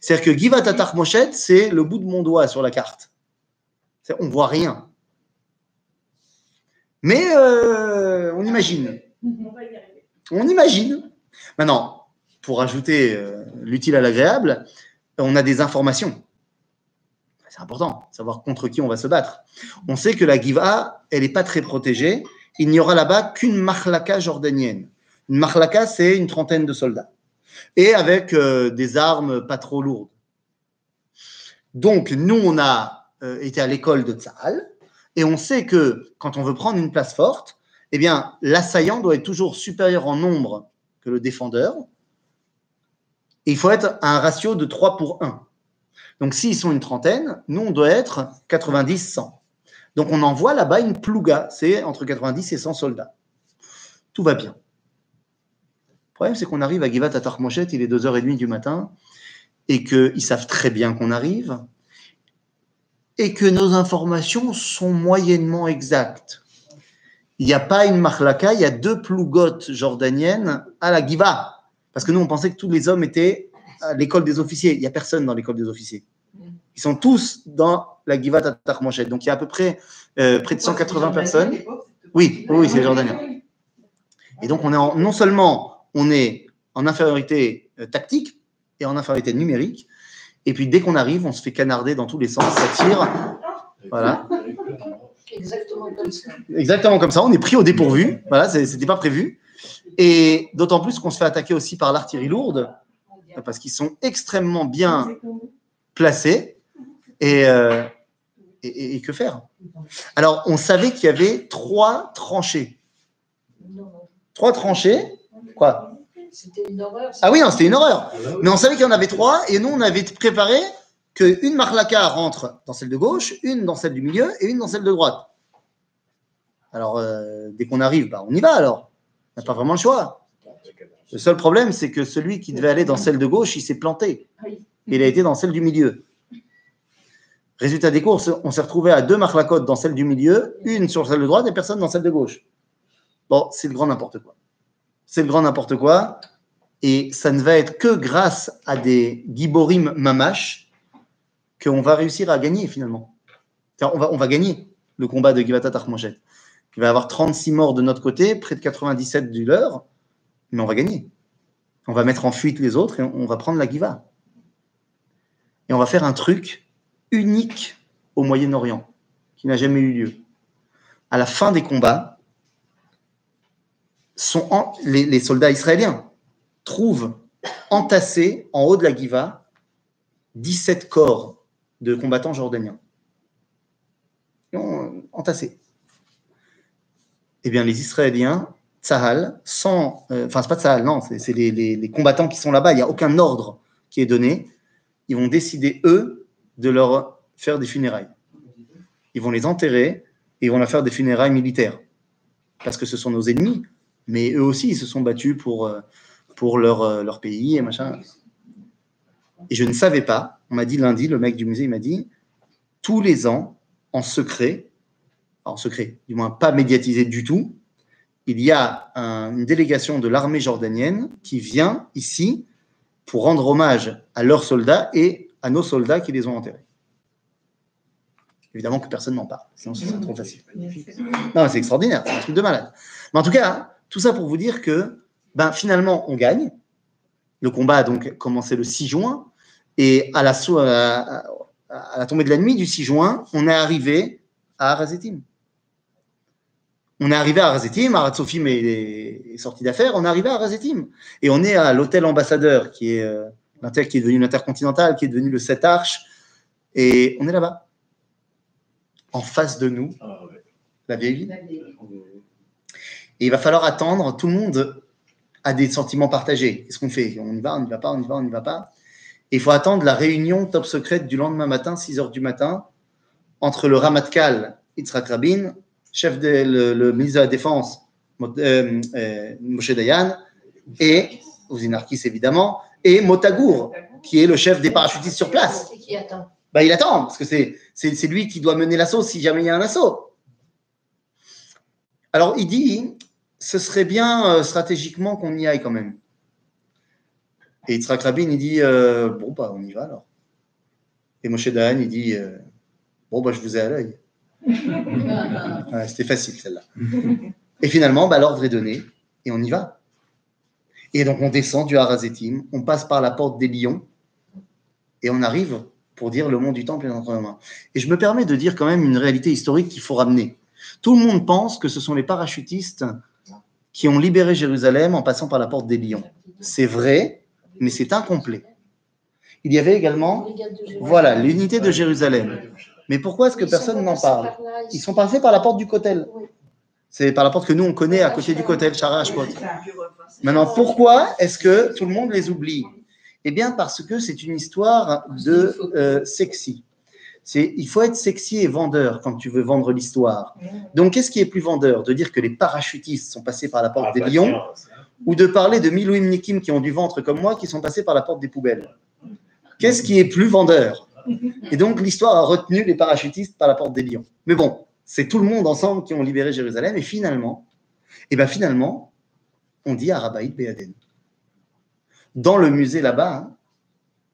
C'est-à-dire que Givat Moshet, c'est le bout de mon doigt sur la carte. On voit rien. Mais euh, on imagine. On imagine. Maintenant, pour ajouter euh, l'utile à l'agréable, on a des informations. C'est important, savoir contre qui on va se battre. On sait que la Giva, elle n'est pas très protégée. Il n'y aura là-bas qu'une marlaka jordanienne. Une marlaka, c'est une trentaine de soldats. Et avec euh, des armes pas trop lourdes. Donc, nous, on a euh, été à l'école de Tsahal. Et on sait que quand on veut prendre une place forte, eh bien, l'assaillant doit être toujours supérieur en nombre que le défendeur. Et il faut être à un ratio de 3 pour 1. Donc, s'ils sont une trentaine, nous, on doit être 90-100. Donc, on envoie là-bas une plouga, c'est entre 90 et 100 soldats. Tout va bien. Le problème, c'est qu'on arrive à Givat Atarmoshet, il est 2h30 du matin, et qu'ils savent très bien qu'on arrive, et que nos informations sont moyennement exactes. Il n'y a pas une marlaka, il y a deux plougotes jordaniennes à la Giva. Parce que nous, on pensait que tous les hommes étaient à l'école des officiers. Il n'y a personne dans l'école des officiers. Ils sont tous dans la Giva Tatar Moshe. Donc il y a à peu près euh, près de 180 personnes. Oui, oui, c'est les Jordaniens. Et donc on est en- non seulement on est en infériorité euh, tactique et en infériorité numérique, et puis dès qu'on arrive, on se fait canarder dans tous les sens, ça tire. Voilà. Exactement comme ça. Exactement comme ça, on est pris au dépourvu. Voilà, c'était pas prévu. Et d'autant plus qu'on se fait attaquer aussi par l'artillerie lourde, parce qu'ils sont extrêmement bien placés. Et, euh, et- et- et que faire? Alors, on savait qu'il y avait trois tranchées. Trois tranchées? Quoi? C'était une horreur. Ah oui, non, c'était une horreur. Mais on savait qu'il y en avait trois, et nous, on avait préparé qu'une marlaka rentre dans celle de gauche, une dans celle du milieu et une dans celle de droite. Alors, euh, dès qu'on arrive, bah, on y va alors. On n'a pas vraiment le choix. Le seul problème, c'est que celui qui devait aller dans celle de gauche, il s'est planté. Il a été dans celle du milieu. Résultat des courses, on s'est retrouvé à deux marlacotes dans celle du milieu, une sur celle de droite et personne dans celle de gauche. Bon, c'est le grand n'importe quoi. C'est le grand n'importe quoi. Et ça ne va être que grâce à des giborim mamash qu'on va réussir à gagner finalement. On va, gagner le combat de Givata Tarmoshet. Il va avoir 36 morts de notre côté, près de 97 du leur, mais on va gagner. On va mettre en fuite les autres et on va prendre la Giva. Et on va faire un truc unique au Moyen-Orient, qui n'a jamais eu lieu. À la fin des combats, les, les soldats israéliens trouvent entassés en haut de la Giva 17 corps de combattants jordaniens. Ils ont, entassés. Eh bien, les Israéliens, Tsahal, sans. euh, Enfin, c'est pas Tsahal, non, c'est les, les- combattants qui sont là-bas, il n'y a aucun ordre qui est donné. Ils vont décider, eux, de leur faire des funérailles. Ils vont les enterrer et ils vont leur faire des funérailles militaires. Parce que ce sont nos ennemis, mais eux aussi, ils se sont battus pour, euh, pour leur, euh, leur pays et machin. Et je ne savais pas, on m'a dit lundi, le mec du musée, il m'a dit, tous les ans, en secret, en secret, du moins pas médiatisé du tout, il y a un- une délégation de l'armée jordanienne qui vient ici pour rendre hommage à leurs soldats et à nos soldats qui les ont enterrés. Évidemment que personne n'en parle, sinon ce serait trop facile. Non, c'est extraordinaire, c'est un truc de malade. Mais en tout cas, tout ça pour vous dire que ben, finalement, on gagne. Le combat a donc commencé le 6 juin, et à la, so- à, à- à la tombée de la nuit du 6 juin, on est arrivé à Arazetim. On est arrivé à Arazetim, Arad Sofim est, est sorti d'affaires, on est arrivé à Arazetim. Et on est à l'hôtel ambassadeur, qui est, euh, qui est devenu l'intercontinental, qui est devenu le 7 Arches, et on est là-bas. En face de nous, Ah, ouais. la vieille ville. Et il va falloir attendre, tout le monde a des sentiments partagés. Qu'est-ce qu'on fait? On y va, on n'y va pas, on y va, on n'y va pas. Et il faut attendre la réunion top secrète du lendemain matin, 6 heures du matin, entre le Ramatkal, Yitzhak Rabin, chef de, le, le ministre de la Défense, euh, euh, Moshe Dayan, et Ouzinarkis évidemment, et Motagour, qui est le chef des parachutistes sur place. Et qui attend. Bah, il attend, parce que c'est, c'est, c'est lui qui doit mener l'assaut si jamais il y a un assaut. Alors, il dit, ce serait bien euh, stratégiquement qu'on y aille quand même. Et Yitzhak Rabin, il dit, euh, bon, bah, on y va alors. Et Moshe Dayan, il dit, euh, bon, bah, je vous ai à l'œil. <laughs> Ouais, C'était facile, celle-là. Et finalement, bah, l'ordre est donné, et on y va. Et donc, on descend du Harazetim, on passe par la porte des lions, et on arrive pour dire le monde du temple est entre nos mains. Et je me permets de dire quand même une réalité historique qu'il faut ramener. Tout le monde pense que ce sont les parachutistes qui ont libéré Jérusalem en passant par la porte des lions. C'est vrai, mais c'est incomplet. Il y avait également, voilà, l'unité de Jérusalem. Mais pourquoi est-ce que personne n'en parle Ils sont passés par la porte du Kotel. C'est par la porte que nous on connaît à côté du Kotel, Shara Hashkot. Maintenant, pourquoi est-ce que tout le monde les oublie? Eh bien, parce que c'est une histoire de euh, sexy. C'est, il faut être sexy et vendeur quand tu veux vendre l'histoire. Donc, qu'est-ce qui est plus vendeur? De dire que les parachutistes sont passés par la porte Ah, des bah, lions ou de parler de Milouim Nikim qui ont du ventre comme moi qui sont passés par la porte des poubelles? Qu'est-ce qui est plus vendeur? Et donc, l'histoire a retenu les parachutistes par la porte des lions. Mais bon, c'est tout le monde ensemble qui ont libéré Jérusalem et finalement, et ben finalement, on dit à Rabbaïd Beaden. Dans le musée là-bas, hein,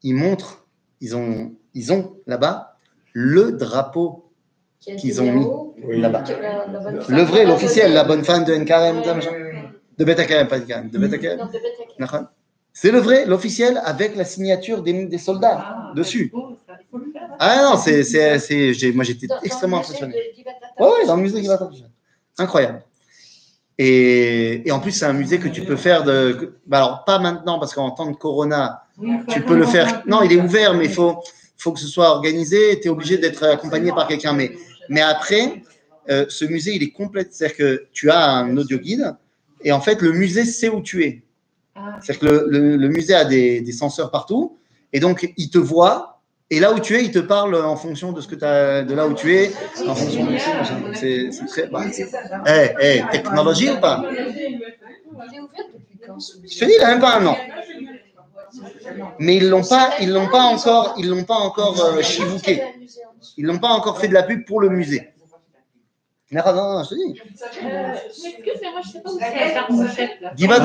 ils montrent, ils ont, ils ont là-bas le drapeau, qu'ils ont mis Oui. là-bas. femme Le vrai, l'officiel, la bonne femme de ouais. de Akarem, pas de Karem, de Akarem. D'accord C'est le vrai, l'officiel, avec la signature des, des soldats Ah, dessus. bah, ça, le faire. Ah non, c'est, c'est, c'est- j'ai- moi j'étais extrêmement impressionné. Atam. Ouais, ouais, dans le musée qui va Incroyable. Et, et en plus, c'est un musée que tu peux faire de. bah alors, pas maintenant, parce qu'en temps de Corona, Oui, tu peux le faire. Non, il est ouvert, mais il faut, faut que ce soit organisé. Tu es obligé d'être accompagné par quelqu'un. Mais, mais après, euh, ce musée, il est complet. C'est-à-dire que tu as un audio guide, et en fait, le musée sait où tu es. Ah, C'est-à-dire que le, le- le musée a des, des senseurs partout, et donc il te voit, et là où tu es, il te parle en fonction de ce que tu as, de là où tu es, en fonction de c'est très. bah, c'est- Eh, eh, technologie ou pas? Je te dis, il n'a même pas un an. Mais ils l'ont pas, ils l'ont pas encore, ils l'ont pas encore euh, chivouqué. Ils n'ont pas encore fait de la pub pour le musée. Non, non, non, je te dis. Euh. Givat.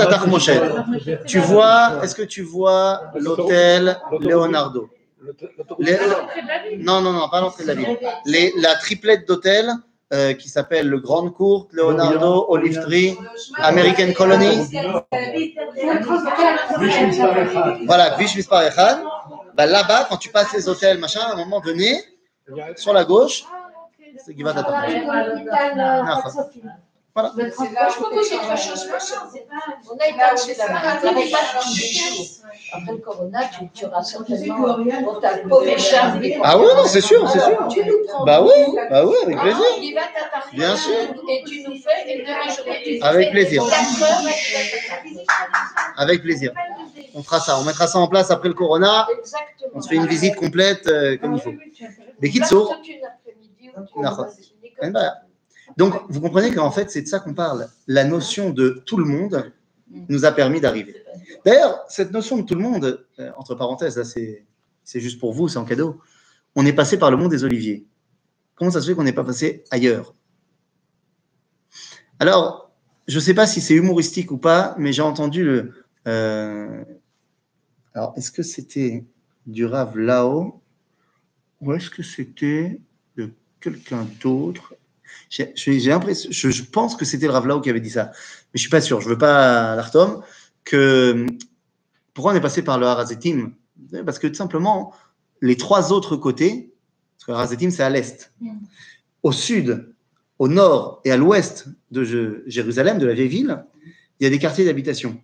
Tu vois, est-ce que tu vois l'hôtel Leonardo? Non, non, non, pas l'entrée de la ville. Les- la triplette d'hôtels euh, qui s'appelle le Grande Court, Leonardo, Olive Tree, American Colony. Voilà. Bah, Là-bas, quand tu passes les hôtels, machin, à un moment donné, sur la gauche, c'est Givat. Voilà. Franchement, c'est autre chose. On a pas de Après le corona, tu, tu auras certainement. On t'a pauvre cher. Ah oui, non, c'est sûr, c'est sûr. Tu nous prends. Bah oui, bah oui, avec plaisir. Ah, t'attarder. Bien sûr. Et tu nous fais une demi-journée. Avec plaisir. Avec plaisir. On fera ça, on mettra ça en place après le Corona. Exactement. On se fait une visite complète euh, comme il faut. Des Kitsour. Donc, vous comprenez qu'en fait, c'est de ça qu'on parle. La notion de tout le monde nous a permis d'arriver. D'ailleurs, cette notion de tout le monde, euh, entre parenthèses, là, c'est juste pour vous, c'est en cadeau. On est passé par le monde des oliviers. Comment ça se fait qu'on n'est pas passé ailleurs? Alors, je ne sais pas si c'est humoristique ou pas, mais j'ai entendu le. euh, alors, est-ce que c'était du Rav Lao? Ou est-ce que c'était de quelqu'un d'autre? J'ai j'ai- j'ai l'impression, je, je pense que c'était le Rav Lao qui avait dit ça, mais je suis pas sûr. Je veux pas l'artom que pourquoi on est passé par le Harazetim? Parce que tout simplement les trois autres côtés, parce que le Harazetim c'est à l'est, au sud, au nord et à l'ouest de Jérusalem, de la vieille ville, il y a des quartiers d'habitation.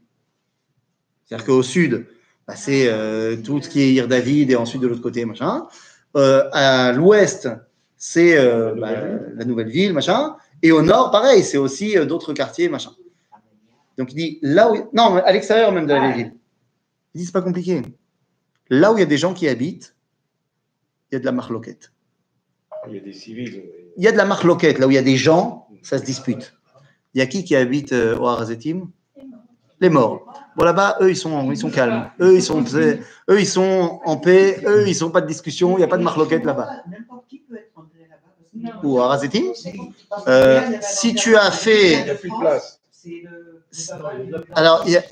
C'est-à-dire qu'au sud, bah, c'est euh, tout ce qui est Ir David et ensuite de l'autre côté, machin. Euh, à l'ouest, c'est euh, bah, la nouvelle ville, machin. Et au nord, pareil, c'est aussi euh, d'autres quartiers, machin. Donc il dit là où. Non, à l'extérieur même de la ville. Il dit c'est pas compliqué. Là où il y a des gens qui habitent, il y a de la marloquette. Il y a des civils. Il y a de la marloquette, là où il y a des gens, ça se dispute. Il y a qui qui habite euh, au Harazetim? Les morts. Bon, là-bas, eux, ils sont, ils sont calmes. Eux, ils sont, eux, ils sont en paix. Eux, ils sont pas de discussion. Il n'y a pas de marloquette là-bas. N'importe qui peut être entré là-bas. parce que- Ou au Harazetim Euh, Si tu as Il n'y fait. a plus de place. C'est le- Alors, il y a,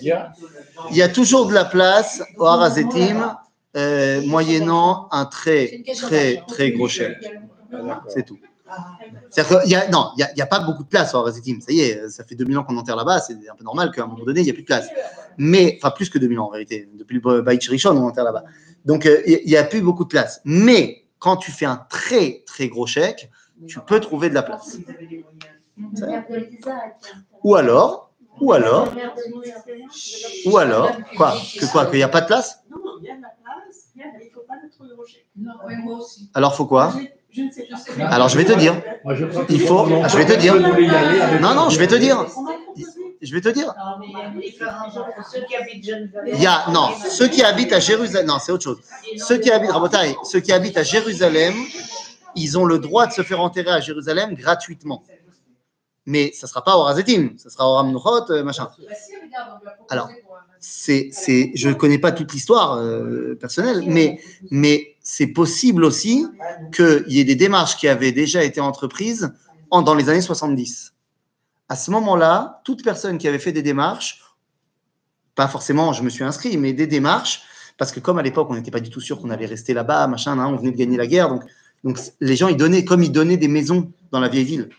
Il y a toujours de la place au Harazetim, euh, moyennant un très, très, très gros chèque. C'est tout. C'est-à-dire qu'il a, non, il n'y a, il y a pas beaucoup de place au Harazetim. Ça y est, ça fait 2000 ans qu'on enterre là-bas. C'est un peu normal qu'à un moment donné, il n'y a plus de place. Mais, enfin, plus que 2000 ans en vérité. Depuis le Baïch Rishon, on enterre là-bas. Donc, euh, il n'y a plus beaucoup de place. Mais, quand tu fais un très, très gros chèque, tu peux trouver de la place. Ou alors, ou alors, ou alors, quoi? Que quoi? Qu'il n'y a pas de place? Non, il y a de la place, il ne faut pas le trop rocher. Non, oui, moi aussi. Alors, faut quoi? Alors, je vais te dire. Il faut- je vais te dire. Non, non, je vais te dire. Je vais te dire. Non, mais il y a une différence entre ceux qui habitent Jérusalem. Il y a, non, ceux qui habitent à Jérusalem, non, c'est autre chose. Ceux qui habitent, Rabotai, ceux qui habitent à Jérusalem, ils ont le droit de se faire enterrer à Jérusalem gratuitement. Mais ça ne sera pas au Razetim, ça sera au Ramnuchot, euh, machin. Bah, Alors, C'est, c'est, je ne connais pas toute l'histoire euh, personnelle, mais, mais c'est possible aussi qu'il y ait des démarches qui avaient déjà été entreprises en- dans les années 70. À ce moment-là, toute personne qui avait fait des démarches, pas forcément je me suis inscrit, mais des démarches, parce que comme à l'époque on n'était pas du tout sûr qu'on allait rester là-bas, machin, hein, on venait de gagner la guerre, donc, les gens ils donnaient comme ils donnaient des maisons dans la vieille ville.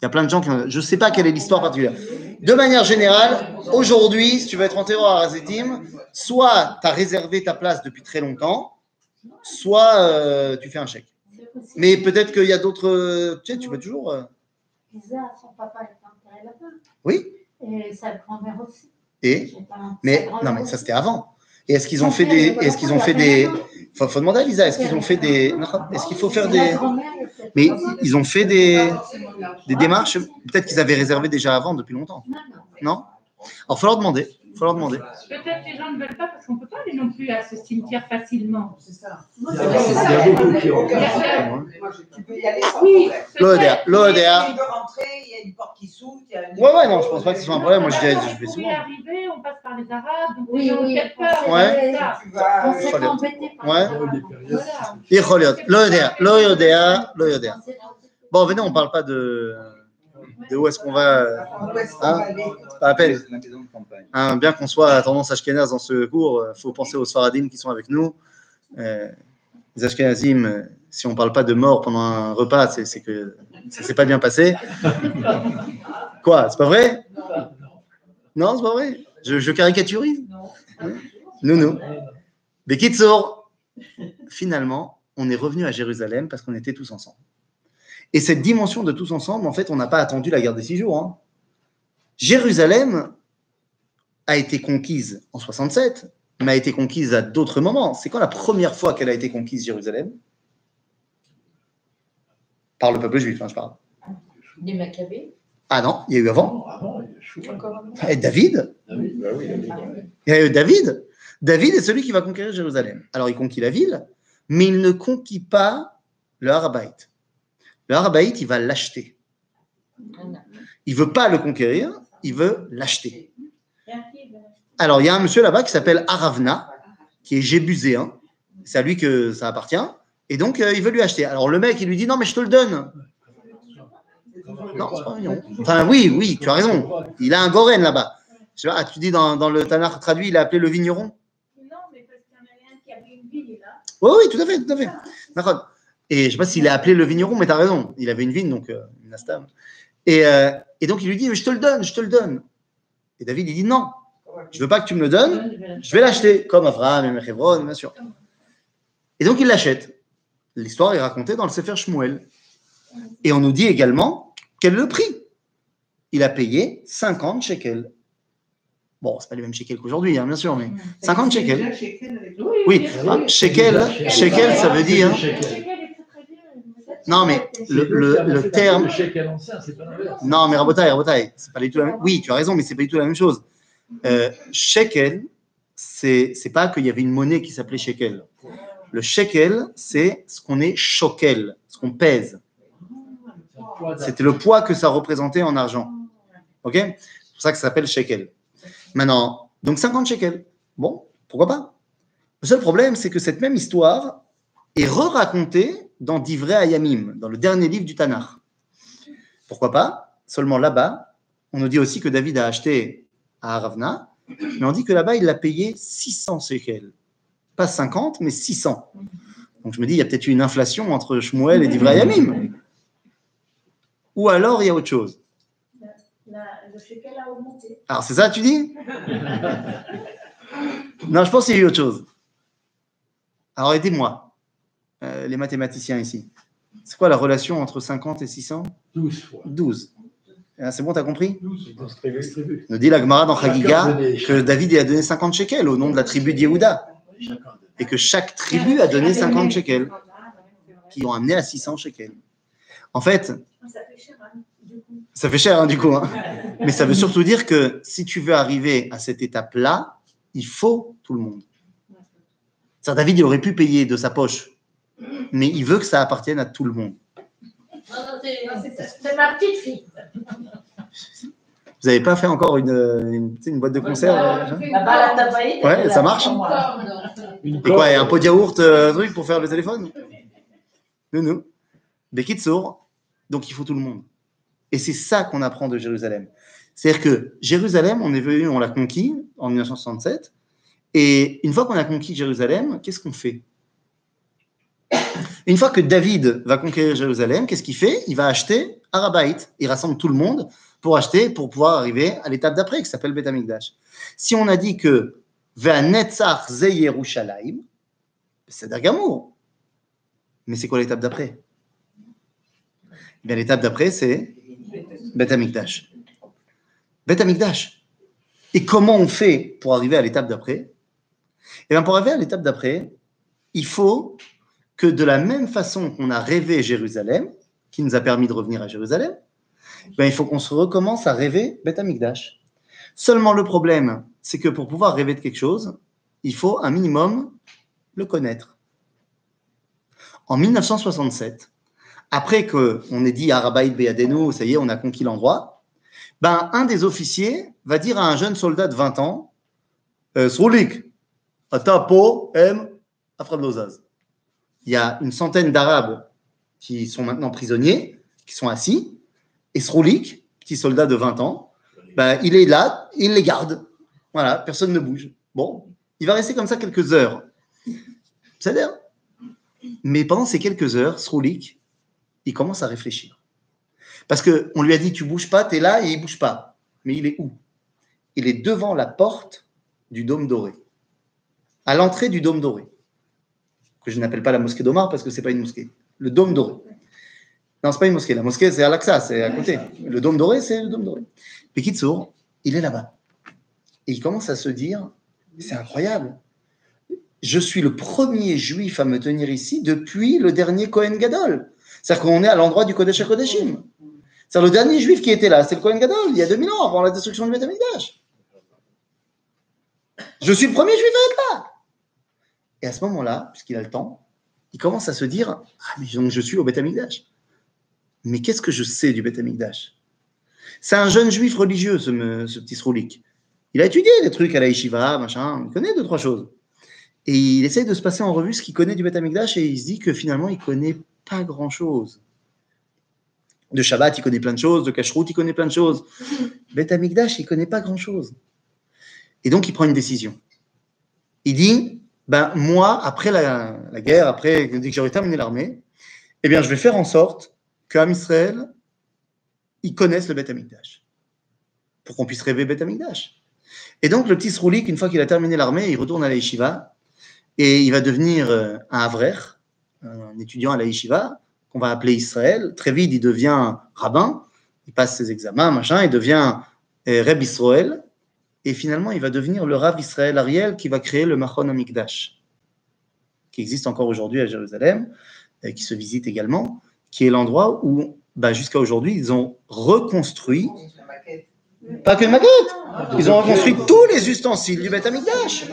Il y a plein de gens qui, je ne sais pas quelle est l'histoire particulière. De manière générale, aujourd'hui, si tu veux être enterré à Razetim, soit tu as réservé ta place depuis très longtemps, soit euh, tu fais un chèque. Mais peut-être qu'il y a d'autres. Tu sais, tu peux toujours. Lisa, son papa est enterré là-bas. Oui. Et sa grand-mère aussi. Et Mais non, mais ça c'était avant. Et est-ce qu'ils ont fait des. Est-ce qu'ils ont fait des. Faut, faut demander à Lisa, est-ce qu'ils ont fait des. Est-ce qu'il faut faire des. Mais ils ont fait des, des démarches. Peut-être qu'ils avaient réservé déjà avant, depuis longtemps. Non Alors, il faut leur demander faut leur demander. Peut-être que les gens ne veulent pas parce qu'on ne peut pas aller non plus à ce cimetière facilement. C'est ça. Il y a beaucoup qui rentrent. Tu peux y aller sans problème. L'ODA. L'ODA. Tu peux rentrer, il y a une porte qui s'ouvre. Ouais, ouais, non, je ne pense pas que ce soit un problème. Moi, je vais souvent. On arriver, on passe par les Arabes. Donc oui, oui. Ouais. Euh, on s'est embêté par les Arabes. L'ODA. L'ODA. L'ODA. Bon, venez, on ne parle pas de de où est-ce qu'on va. euh, Hein pas la peine. Hein, bien qu'on soit à tendance ashkénaze dans ce cours, il faut penser aux Sfaradim qui sont avec nous. Euh, les Ashkenazim, euh, si on ne parle pas de mort pendant un repas, c'est que ça s'est pas bien passé. Quoi C'est pas vrai? Non, c'est pas vrai je, je caricaturise? Non, non. Bekitsour, finalement, on est revenu à Jérusalem parce qu'on était tous ensemble. Et cette dimension de tous ensemble, en fait, on n'a pas attendu la guerre des six jours. hein. Jérusalem a été conquise en 67, mais a été conquise à d'autres moments. C'est quand la première fois qu'elle a été conquise, Jérusalem? Par le peuple juif, hein, je parle. Les Maccabées? Ah non, il y a eu avant. Ah bon, il chou. Encore Et David, Ah oui, bah oui, a dit, ouais. il y a eu David. David est celui qui va conquérir Jérusalem. Alors, il conquit la ville, mais il ne conquit pas le Harabaït. Le Harabaït, il va l'acheter. Il veut pas le conquérir, il veut l'acheter. Alors, il y a un monsieur là-bas qui s'appelle Aravna, qui est jébuséen. C'est à lui que ça appartient. Et donc, euh, il veut lui acheter. Alors, le mec, il lui dit Non, mais je te le donne. Non, c'est pas mignon. Enfin, oui, oui, tu as raison. Il a un Goren là-bas. Ah, tu dis dans, dans le Tanakh traduit, il a appelé le vigneron Non, mais parce qu'il y en avait un qui avait une ville là. Oui, oui, tout à fait, tout à fait. D'accord. Et je sais pas s'il a appelé le vigneron, mais tu as raison. Il avait une vigne, donc euh, une astam. Et, euh, et donc, il lui dit Mais Je te le donne, je te le donne. Et David, il dit Non, je veux pas que tu me le donnes. Je vais l'acheter, comme Abraham et Mechevron, bien sûr. Et donc, il l'achète. L'histoire est racontée dans le Sefer Shmuel. Et on nous dit également quel est le prix. Il a payé 50 shekels. Bon, c'est pas les mêmes shekels qu'aujourd'hui, hein, bien sûr, mais 50 shekels. Avec- Oui, ah, shekel, shekel, ça veut dire. Non, mais le, le, le terme. Non, mais Rabotai, Rabotai, c'est pas du tout la même. Oui, tu as raison, mais c'est pas du tout la même chose. Euh, shekel, c'est pas qu'il y avait une monnaie qui s'appelait shekel. Le shekel, c'est ce qu'on est shokel, ce qu'on pèse. C'était le poids que ça représentait en argent. Ok? C'est pour ça que ça s'appelle shekel. Maintenant, donc 50 shekels. Bon, pourquoi pas? Le seul problème, c'est que cette même histoire est re-racontée dans Divrei Ayamim, dans le dernier livre du Tanakh. Pourquoi pas? Seulement là-bas, on nous dit aussi que David a acheté à Aravna, mais on dit que là-bas, il l'a payé 600 shekels. Pas 50, mais 600. Donc je me dis, il y a peut-être eu une inflation entre Shmuel et Divrei Ayamim. Ou alors, il y a autre chose. Le a augmenté. Alors, c'est ça, tu dis? Non, je pense qu'il y a eu autre chose. Alors, aidez-moi, euh, les mathématiciens ici. C'est quoi la relation entre 50 et 600 12 fois. 12. Ah, C'est bon, t'as compris? 12 distribué. Nous dit la Gemara dans Chagiga que David a donné 50 shekels au nom de la tribu de Yehuda Chacun et que chaque tribu a donné 50 shekels qui ont amené à 600 shekels. En fait, Ça fait cher, hein, du coup. Ça fait cher, hein, du coup. hein. Mais ça veut surtout dire que si tu veux arriver à cette étape-là, il faut tout le monde. Ça, David, il aurait pu payer de sa poche, mais il veut que ça appartienne à tout le monde. C'est- ma petite fille. Vous n'avez pas fait encore une, une, boîte de conserve euh, Ouais, elle ça marche. Une Et quoi, et un pot de yaourt, euh, truc pour faire le téléphone? Non, non. Bekitsour, donc il faut tout le monde. Et c'est ça qu'on apprend de Jérusalem. C'est-à-dire que Jérusalem, on est venu, on l'a conquis en 1967. Et une fois qu'on a conquis Jérusalem, qu'est-ce qu'on fait? Une fois que David va conquérir Jérusalem, qu'est-ce qu'il fait? Il va acheter Arabaït. Il rassemble tout le monde pour acheter, pour pouvoir arriver à l'étape d'après, qui s'appelle Beth Amikdash. Si on a dit que c'est d'Agamour. Mais c'est quoi l'étape d'après? Eh l'étape d'après, c'est Beth Amikdash. Beth Amikdash. Et comment on fait pour arriver à l'étape d'après? Eh bien, pour arriver à l'étape d'après, il faut que de la même façon qu'on a rêvé Jérusalem, qui nous a permis de revenir à Jérusalem, ben, il faut qu'on se recommence à rêver Beth Amikdash. Seulement le problème, c'est que pour pouvoir rêver de quelque chose, il faut un minimum le connaître. En 1967, après qu'on ait dit Arabaït Beadeno, ça y est, on a conquis l'endroit, ben, un des officiers va dire à un jeune soldat de 20 ans euh, Sroulik, Atapo, M, Afradlozaz. Il y a une centaine d'Arabes qui sont maintenant prisonniers, qui sont assis, et Sroulik, petit soldat de 20 ans, ben, il est là, il les garde. Voilà, personne ne bouge. Bon, il va rester comme ça quelques heures. C'est-à-dire Mais pendant ces quelques heures, Sroulik, il commence à réfléchir. Parce qu'on lui a dit, tu bouges pas, tu es là et il bouge pas. Mais il est où? Il est devant la porte du dôme doré. À l'entrée du dôme doré. Que je n'appelle pas la mosquée d'Omar parce que c'est pas une mosquée. Le dôme doré. Non, c'est pas une mosquée. La mosquée, c'est à l'Aqsa, c'est à côté. Le dôme doré, c'est le dôme doré. Pekitsour, il est là-bas. Et il commence à se dire, c'est incroyable. Je suis le premier juif à me tenir ici depuis le dernier Kohen Gadol. C'est-à-dire qu'on est à l'endroit du Kodesh HaKodeshim. C'est le dernier juif qui était là, c'est le Kohen Gadol, il y a 2000 ans, avant la destruction du Beth. Je suis le premier juif à être là. Et à ce moment-là, puisqu'il a le temps, il commence à se dire Ah, mais donc je suis au Beth. Mais qu'est-ce que je sais du Beth C'est un jeune juif religieux, ce, petit Sroulik. Il a étudié des trucs à la yeshiva, machin, il connaît deux, trois choses. Et il essaye de se passer en revue ce qu'il connaît du Beth et il se dit que finalement, il connaît pas grand-chose. De Shabbat, il connaît plein de choses, de Kashrut, il connaît plein de choses. Beth Amikdash, il connaît pas grand-chose. Et donc, il prend une décision. Il dit, ben, moi, après la, guerre, après dès que j'aurai terminé l'armée, eh bien, je vais faire en sorte qu'Am Israël, ils connaissent le Beth Amikdash. Pour qu'on puisse rêver Beth Amikdash. Et donc, le petit Sroulik, une fois qu'il a terminé l'armée, il retourne à la yeshiva et il va devenir euh, un Avrer, un étudiant à la yeshiva, qu'on va appeler Israël. Très vite, il devient rabbin, il passe ses examens, machin, il devient euh, Reb Israël. Et finalement, il va devenir le Rav Israël Ariel qui va créer le Machon Amikdash, qui existe encore aujourd'hui à Jérusalem, et qui se visite également, qui est l'endroit où, bah, jusqu'à aujourd'hui, ils ont reconstruit, pas que une maquette, ils ont reconstruit tous les ustensiles du Beth Amikdash,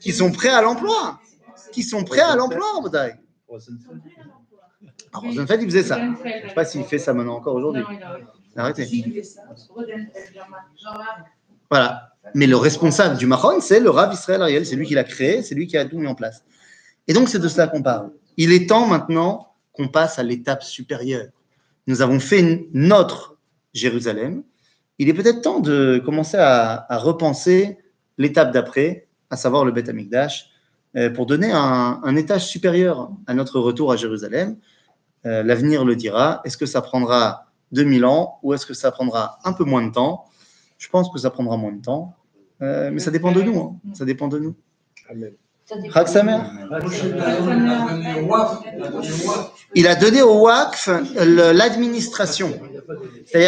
qui sont prêts à l'emploi, qui sont prêts à l'emploi, Bodaï. Alors, Rosenfeld, il faisait ça. Je ne sais pas s'il fait ça maintenant encore aujourd'hui. Arrêtez. Voilà. Mais le responsable du Mahon, c'est le Rav Israël Ariel. C'est lui qui l'a créé, c'est lui qui a tout mis en place. Et donc, c'est de cela qu'on parle. Il est temps maintenant qu'on passe à l'étape supérieure. Nous avons fait notre Jérusalem. Il est peut-être temps de commencer à, repenser l'étape d'après, à savoir le Beth Amikdash, euh, pour donner un, un étage supérieur à notre retour à Jérusalem. Euh, L'avenir le dira. Est-ce que ça prendra 2000 ans ou est-ce que ça prendra un peu moins de temps? Je pense que ça prendra moins de temps. Euh, mais ça dépend de nous. hein. Ça dépend de nous. Amen. Ah, Il a donné au WACF l'administration. C'est-à-dire